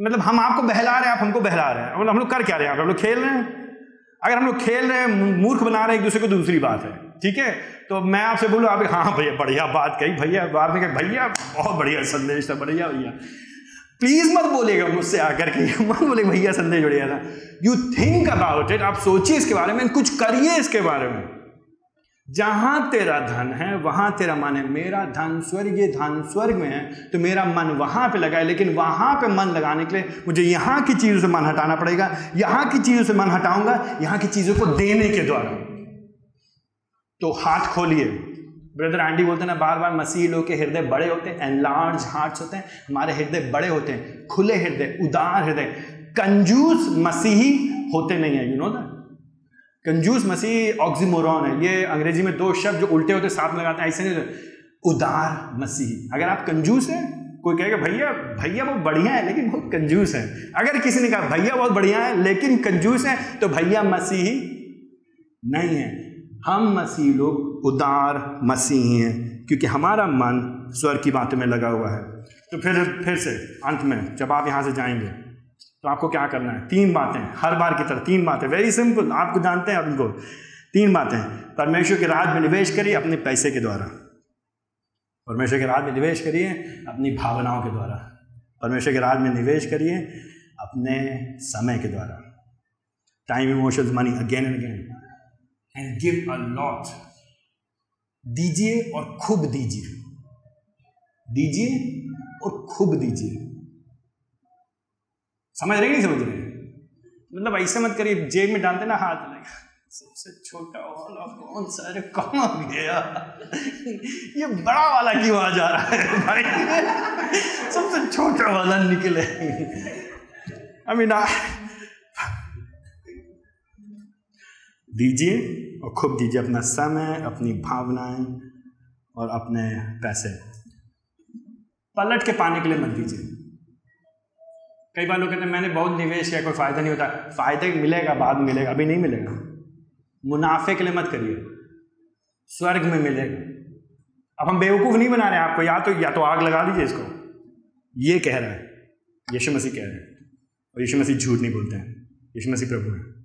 मतलब हम आपको बहला रहे हैं, आप हमको बहला रहे हैं। हम लोग कर क्या रहे हैं? हम लोग खेल रहे हैं? अगर हम लोग खेल रहे हैं मूर्ख बना रहे हैं, एक दूसरे को तो दूसरी बात है। ठीक है? तो मैं आपसे बोलूँ, आप हाँ भैया, बढ़िया बात कही। भैया आपने कहा, भैया, बहुत बढ़िया संदेश था, बढ़िया, भैया। प्लीज़ मत बोलेगा मुझसे आकर के। मत बोले भैया संदेश बढ़िया था। यू थिंक अबाउट इट आप सोचिए इसके बारे में, कुछ करिए इसके बारे में। जहाँ तेरा धन है, वहाँ तेरा मन है। मेरा धन स्वर्गीय धन स्वर्ग में है तो मेरा मन वहाँ पे लगा है, लेकिन वहाँ पे मन लगाने के लिए मुझे यहाँ की चीज़ों से मन हटाना पड़ेगा, यहाँ की चीज़ों से मन हटाऊँगा, यहाँ की चीज़ों को देने के द्वारा। तो हाथ खोलिए। ब्रदर आंटी बोलते हैं ना, बार बार मसीह लोग के हृदय बड़े होते हैं एनलार्ज हार्ट्स होते हैं, हमारे हृदय बड़े होते हैं, खुले हृदय, उदार हृदय। कंजूस मसीही होते नहीं है यू नो दैट कंजूस मसीह ऑक्सीमोरॉन है। ये अंग्रेज़ी में दो शब्द जो उल्टे होते साथ लगाते हैं, ऐसे नहीं होते। उदार मसीह। अगर आप कंजूस हैं, कोई कहेगा, भैया भैया बहुत बढ़िया है, लेकिन बहुत कंजूस है। अगर किसी ने कहा, भैया बहुत बढ़िया है, लेकिन कंजूस है तो भैया मसीही नहीं है। हम मसीह लोग उदार मसीह हैं, क्योंकि हमारा मन स्वर की बातों में लगा हुआ है। तो फिर फिर से, अंत में, जब आप यहाँ से जाएँगे तो आपको क्या करना है? तीन बातें, हर बार की तरह, तीन बातें। वेरी सिंपल आपको जानते हैं उनको तीन बातें, परमेश्वर के राज में निवेश करिए अपने पैसे के द्वारा। परमेश्वर के राज में निवेश करिए अपनी भावनाओं के द्वारा। परमेश्वर के राज में निवेश करिए अपने समय के द्वारा। Time emotions money again and again and give a lot दीजिए और खूब दीजिए। दीजिए और खूब दीजिए। समझ रहे नहीं समझ रहे मतलब ऐसे मत करिए, जेब में डालते ना हाथ लगे सबसे छोटा वाला कौन सा? अरे कौन गया? ये बड़ा वाला क्यों आ जा रहा है भाई? सबसे छोटा वाला निकले। आई मीन दीजिए और खूब दीजिए अपना समय, अपनी भावनाएँ और अपने पैसे। पलट के पाने के लिए मत दीजिए। कई बार लोग कहते हैं, मैंने बहुत निवेश किया, कोई फ़ायदा नहीं होता। फ़ायदे मिलेगा, बाद में मिलेगा, अभी नहीं मिलेगा। मुनाफे के लिए मत करिए। स्वर्ग में मिलेगा। अब हम बेवकूफ़ नहीं बना रहे हैं आपको, या तो या तो आग लगा दीजिए इसको। ये कह रहा है, यीशु मसीह कह रहे हैं, और यीशु मसीह झूठ नहीं बोलते हैं, यीशु मसीह प्रभु है।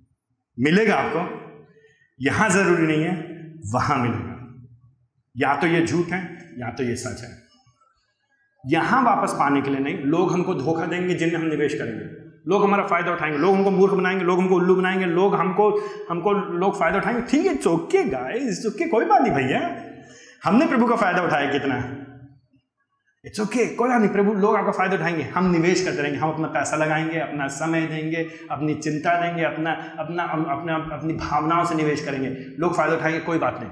मिलेगा आपको यहाँ ज़रूरी नहीं है, वहाँ मिलेगा या तो ये झूठ है, या तो ये सच है। यहाँ वापस पाने के लिए नहीं, लोग हमको धोखा देंगे जिनमें हम निवेश करेंगे। लोग हमारा फ़ायदा उठाएँगे, लोग हमको मूर्ख बनाएँगे, लोग हमको उल्लू बनाएँगे, लोग हमको हमको लोग फ़ायदा उठाएँगे। ठीक है चौके गाय चौके कोई बात नहीं भैया। हमने प्रभु का फ़ायदा उठाया कितना? इट्स ओके कोई बात नहीं, प्रभु, लोग आपका फ़ायदा उठाएँगे। हम निवेश करते रहेंगे। हम अपना पैसा लगाएँगे, अपना समय देंगे, अपनी चिंता देंगे, अपना अपना अपना, अपनी भावनाओं से निवेश करेंगे। लोग फ़ायदा उठाएँगे, कोई बात नहीं।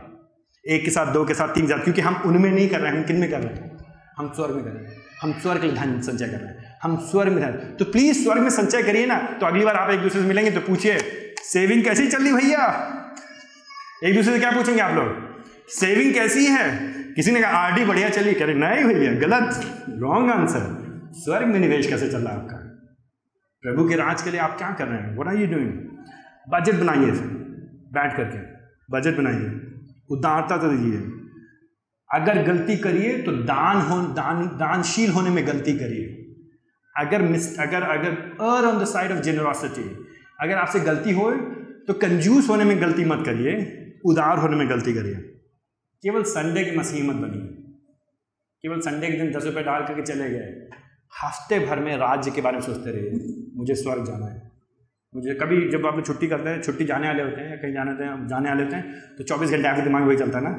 एक के साथ, दो के साथ, तीन के साथ, क्योंकि हम उनमें नहीं कर रहे हैं। हम किन में कर रहे हैं? हम स्वर्ग में करें हम स्वर्ग के धन संचय कर रहे हैं। हम स्वर्ग में धन। तो प्लीज़ स्वर्ग में संचय करिए ना। तो अगली बार आप एक दूसरे से मिलेंगे तो पूछिए सेविंग कैसी चल रही भैया? एक दूसरे से क्या पूछेंगे आप लोग? सेविंग कैसी है? किसी ने कहा, आरडी बढ़िया चली, कह रहे, नहीं भैया, गलत रॉन्ग आंसर स्वर्ग में निवेश कैसे चल रहा है आपका? प्रभु के राज के लिए आप क्या कर रहे हैं? What are you doing budget बनाइए बैठ करके बजट बनाइए, उदारता तो दीजिए। अगर गलती करिए तो दान हो, दान, दानशील होने में गलती करिए। अगर मिस, अगर अगर err on the side of generosity अगर आपसे गलती हो तो कंजूस होने में गलती मत करिए, उदार होने में गलती करिए। केवल संडे की मसीह बनी। केवल संडे के दिन दस रुपये डाल करके चले गए। हफ़्ते भर में राज्य के बारे में सोचते रहे मुझे स्वर्ग जाना है। मुझे कभी जब आप छुट्टी करते हैं, छुट्टी जाने वाले होते हैं या कहीं जाने होते हैं, जाने वाले होते हैं तो चौबीस घंटे आपके दिमाग में वही चलता है ना?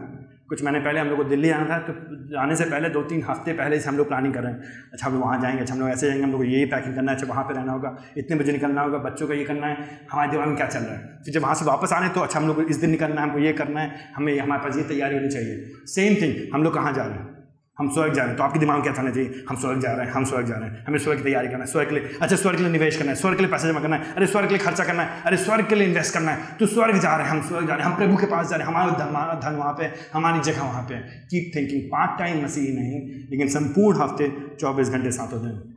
कुछ महीने पहले हम लोग को दिल्ली आना था तो आने से पहले दो तीन हफ़्ते पहले से हम लोग प्लानिंग कर रहे हैं। अच्छा हम लोग वहाँ जाएँगे अच्छा हम लोग ऐसे जाएँगे, हम लोग यही पैकिंग करना है अच्छा वहाँ पर रहना होगा, इतने बजे निकलना होगा, बच्चों का ये करना है, हमारे दिमाग में क्या चल रहा है? फिर जब वहाँ से वापस आने तो अच्छा हम लोग इस दिन निकलना है, हमको ये करना है, हमें, हमारे पास ये तैयारी होनी चाहिए। सेम थिंग हम लोग कहाँ जा रहे हैं? हम स्वर्ग जा रहे हैं। तो आपके दिमाग में क्या था चाहिए हम स्वर्ग जा रहे हैं, हम स्वर्ग जा रहे हैं। हमें स्वर्ग की तैयारी करना है। स्वर्ग के लिए अच्छा स्वर्ग के लिए निवेश करना है। स्वर्ग के लिए पैसे जमा करना है। अरे, स्वर्ग के लिए खर्चा करना है। अरे, स्वर्ग के लिए इन्वेस्ट करना है। तो स्वर्ग जा रहे हैं, हम स्वर्ग जा रहे हैं। हम प्रभु के पास जा रहे हैं। हमारा धन हमारा धन वहाँ पे, हमारी जगह वहाँ पे। कीप थिंकिंग पार्ट टाइम मसीह नहीं, लेकिन संपूर्ण हफ़्ते, चौबीस घंटे, सातों दिन।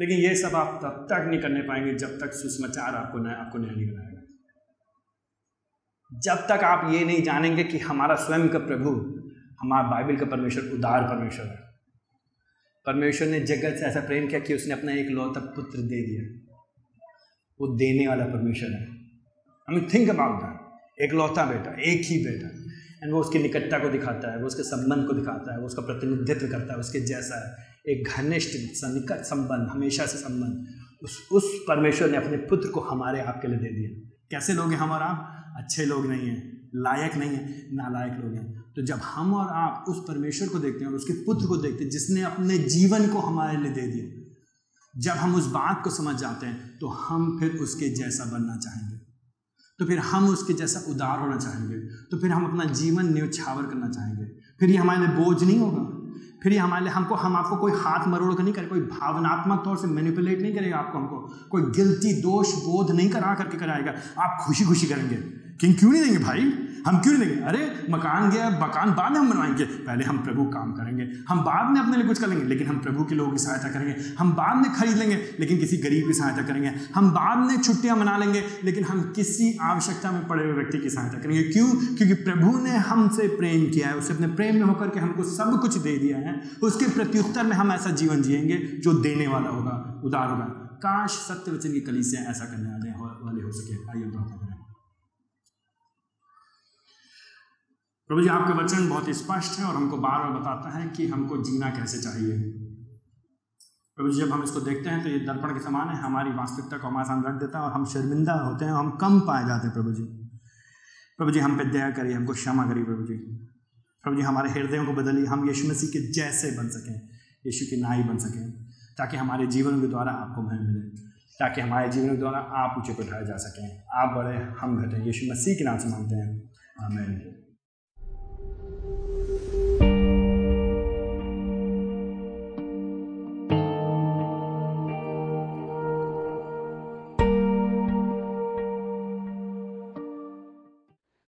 लेकिन ये सब आप तब तक नहीं करने पाएँगे जब तक सुषमाचार आपको नया आपको नया नहीं बनाएगा। जब तक आप ये नहीं जानेंगे कि हमारा स्वयं का प्रभु हमारा बाइबल का परमेश्वर उदार परमेश्वर है। परमेश्वर ने जगत से ऐसा प्रेम किया कि उसने अपना एक लौता पुत्र दे दिया। वो देने वाला परमेश्वर है। मीन थिंक अबाउट दैट एक लौता बेटा, एक ही बेटा। एंड वो उसकी निकटता को दिखाता है, वो उसके संबंध को दिखाता है, वो उसका प्रतिनिधित्व करता है, उसके जैसा है एक घनिष्ठ निकट संबंध, हमेशा से संबंध। उस उस परमेश्वर ने अपने पुत्र को हमारे आपके लिए दे दिया। कैसे लोग हैं हमारा? अच्छे लोग नहीं हैं। लायक नहीं हैं, नालायक लोग हैं। तो जब हम और आप उस परमेश्वर को देखते हैं और उसके पुत्र को देखते हैं, जिसने अपने जीवन को हमारे लिए दे दिया, जब हम उस बात को समझ जाते हैं तो हम फिर उसके जैसा बनना चाहेंगे। तो फिर हम उसके जैसा उदार होना चाहेंगे। तो फिर हम अपना जीवन न्यौछावर करना चाहेंगे। फिर ये हमारे लिए बोझ नहीं होगा। फिर ये हमारे लिए हमको, हम आपको कोई हाथ मरोड़ कर नहीं करे, कोई भावनात्मक तौर से मैनिपुलेट नहीं करेगा आपको हमको। कोई गिल्टी दोष बोध नहीं करा करके कराएगा। आप खुशी खुशी करेंगे। क्यों क्यों नहीं देंगे भाई? हम क्यों नहीं देंगे? अरे, मकान गया, मकान बाद में हम बनवाएँगे पहले हम प्रभु काम करेंगे। हम बाद में अपने लिए कुछ करेंगे लेकिन हम प्रभु के लोगों की सहायता करेंगे। हम बाद में खरीद लेंगे, लेकिन किसी गरीब की सहायता करेंगे। हम बाद में छुट्टियाँ मना लेंगे, लेकिन हम किसी आवश्यकता में पड़े हुए व्यक्ति की सहायता करेंगे। क्यों? क्योंकि प्रभु ने हमसे प्रेम किया है। उससे अपने प्रेम में होकर के हमको सब कुछ दे दिया है। उसके प्रत्युत्तर में हम ऐसा जीवन जिएँगे जो देने वाला होगा, उदार होगा। काश सत्य वचन की कली से ऐसा करने वाले हो सके। आइए प्रभु जी, आपके वचन बहुत स्पष्ट है और हमको बार बार बताता है कि हमको जीना कैसे चाहिए। प्रभु जी, जब हम इसको देखते हैं तो ये दर्पण के समान है, हमारी वास्तविकता को हमारे सामने रख देता है और हम शर्मिंदा होते हैं, हम कम पाए जाते हैं प्रभु जी। प्रभु जी, हम पे दया करिए, हमको क्षमा करिए प्रभु जी। प्रभु जी, हमारे हृदयों को बदलिए, हम यीशु मसीह के जैसे बन सकें, यीशु की नाई बन सकें, ताकि हमारे जीवन के द्वारा आपको मह मिले, ताकि हमारे जीवन के द्वारा आप ऊँचे को उठाए जा सकें। आप बड़े, हम घटें, यीशु मसीह के नाम से मानते हैं। आमेन।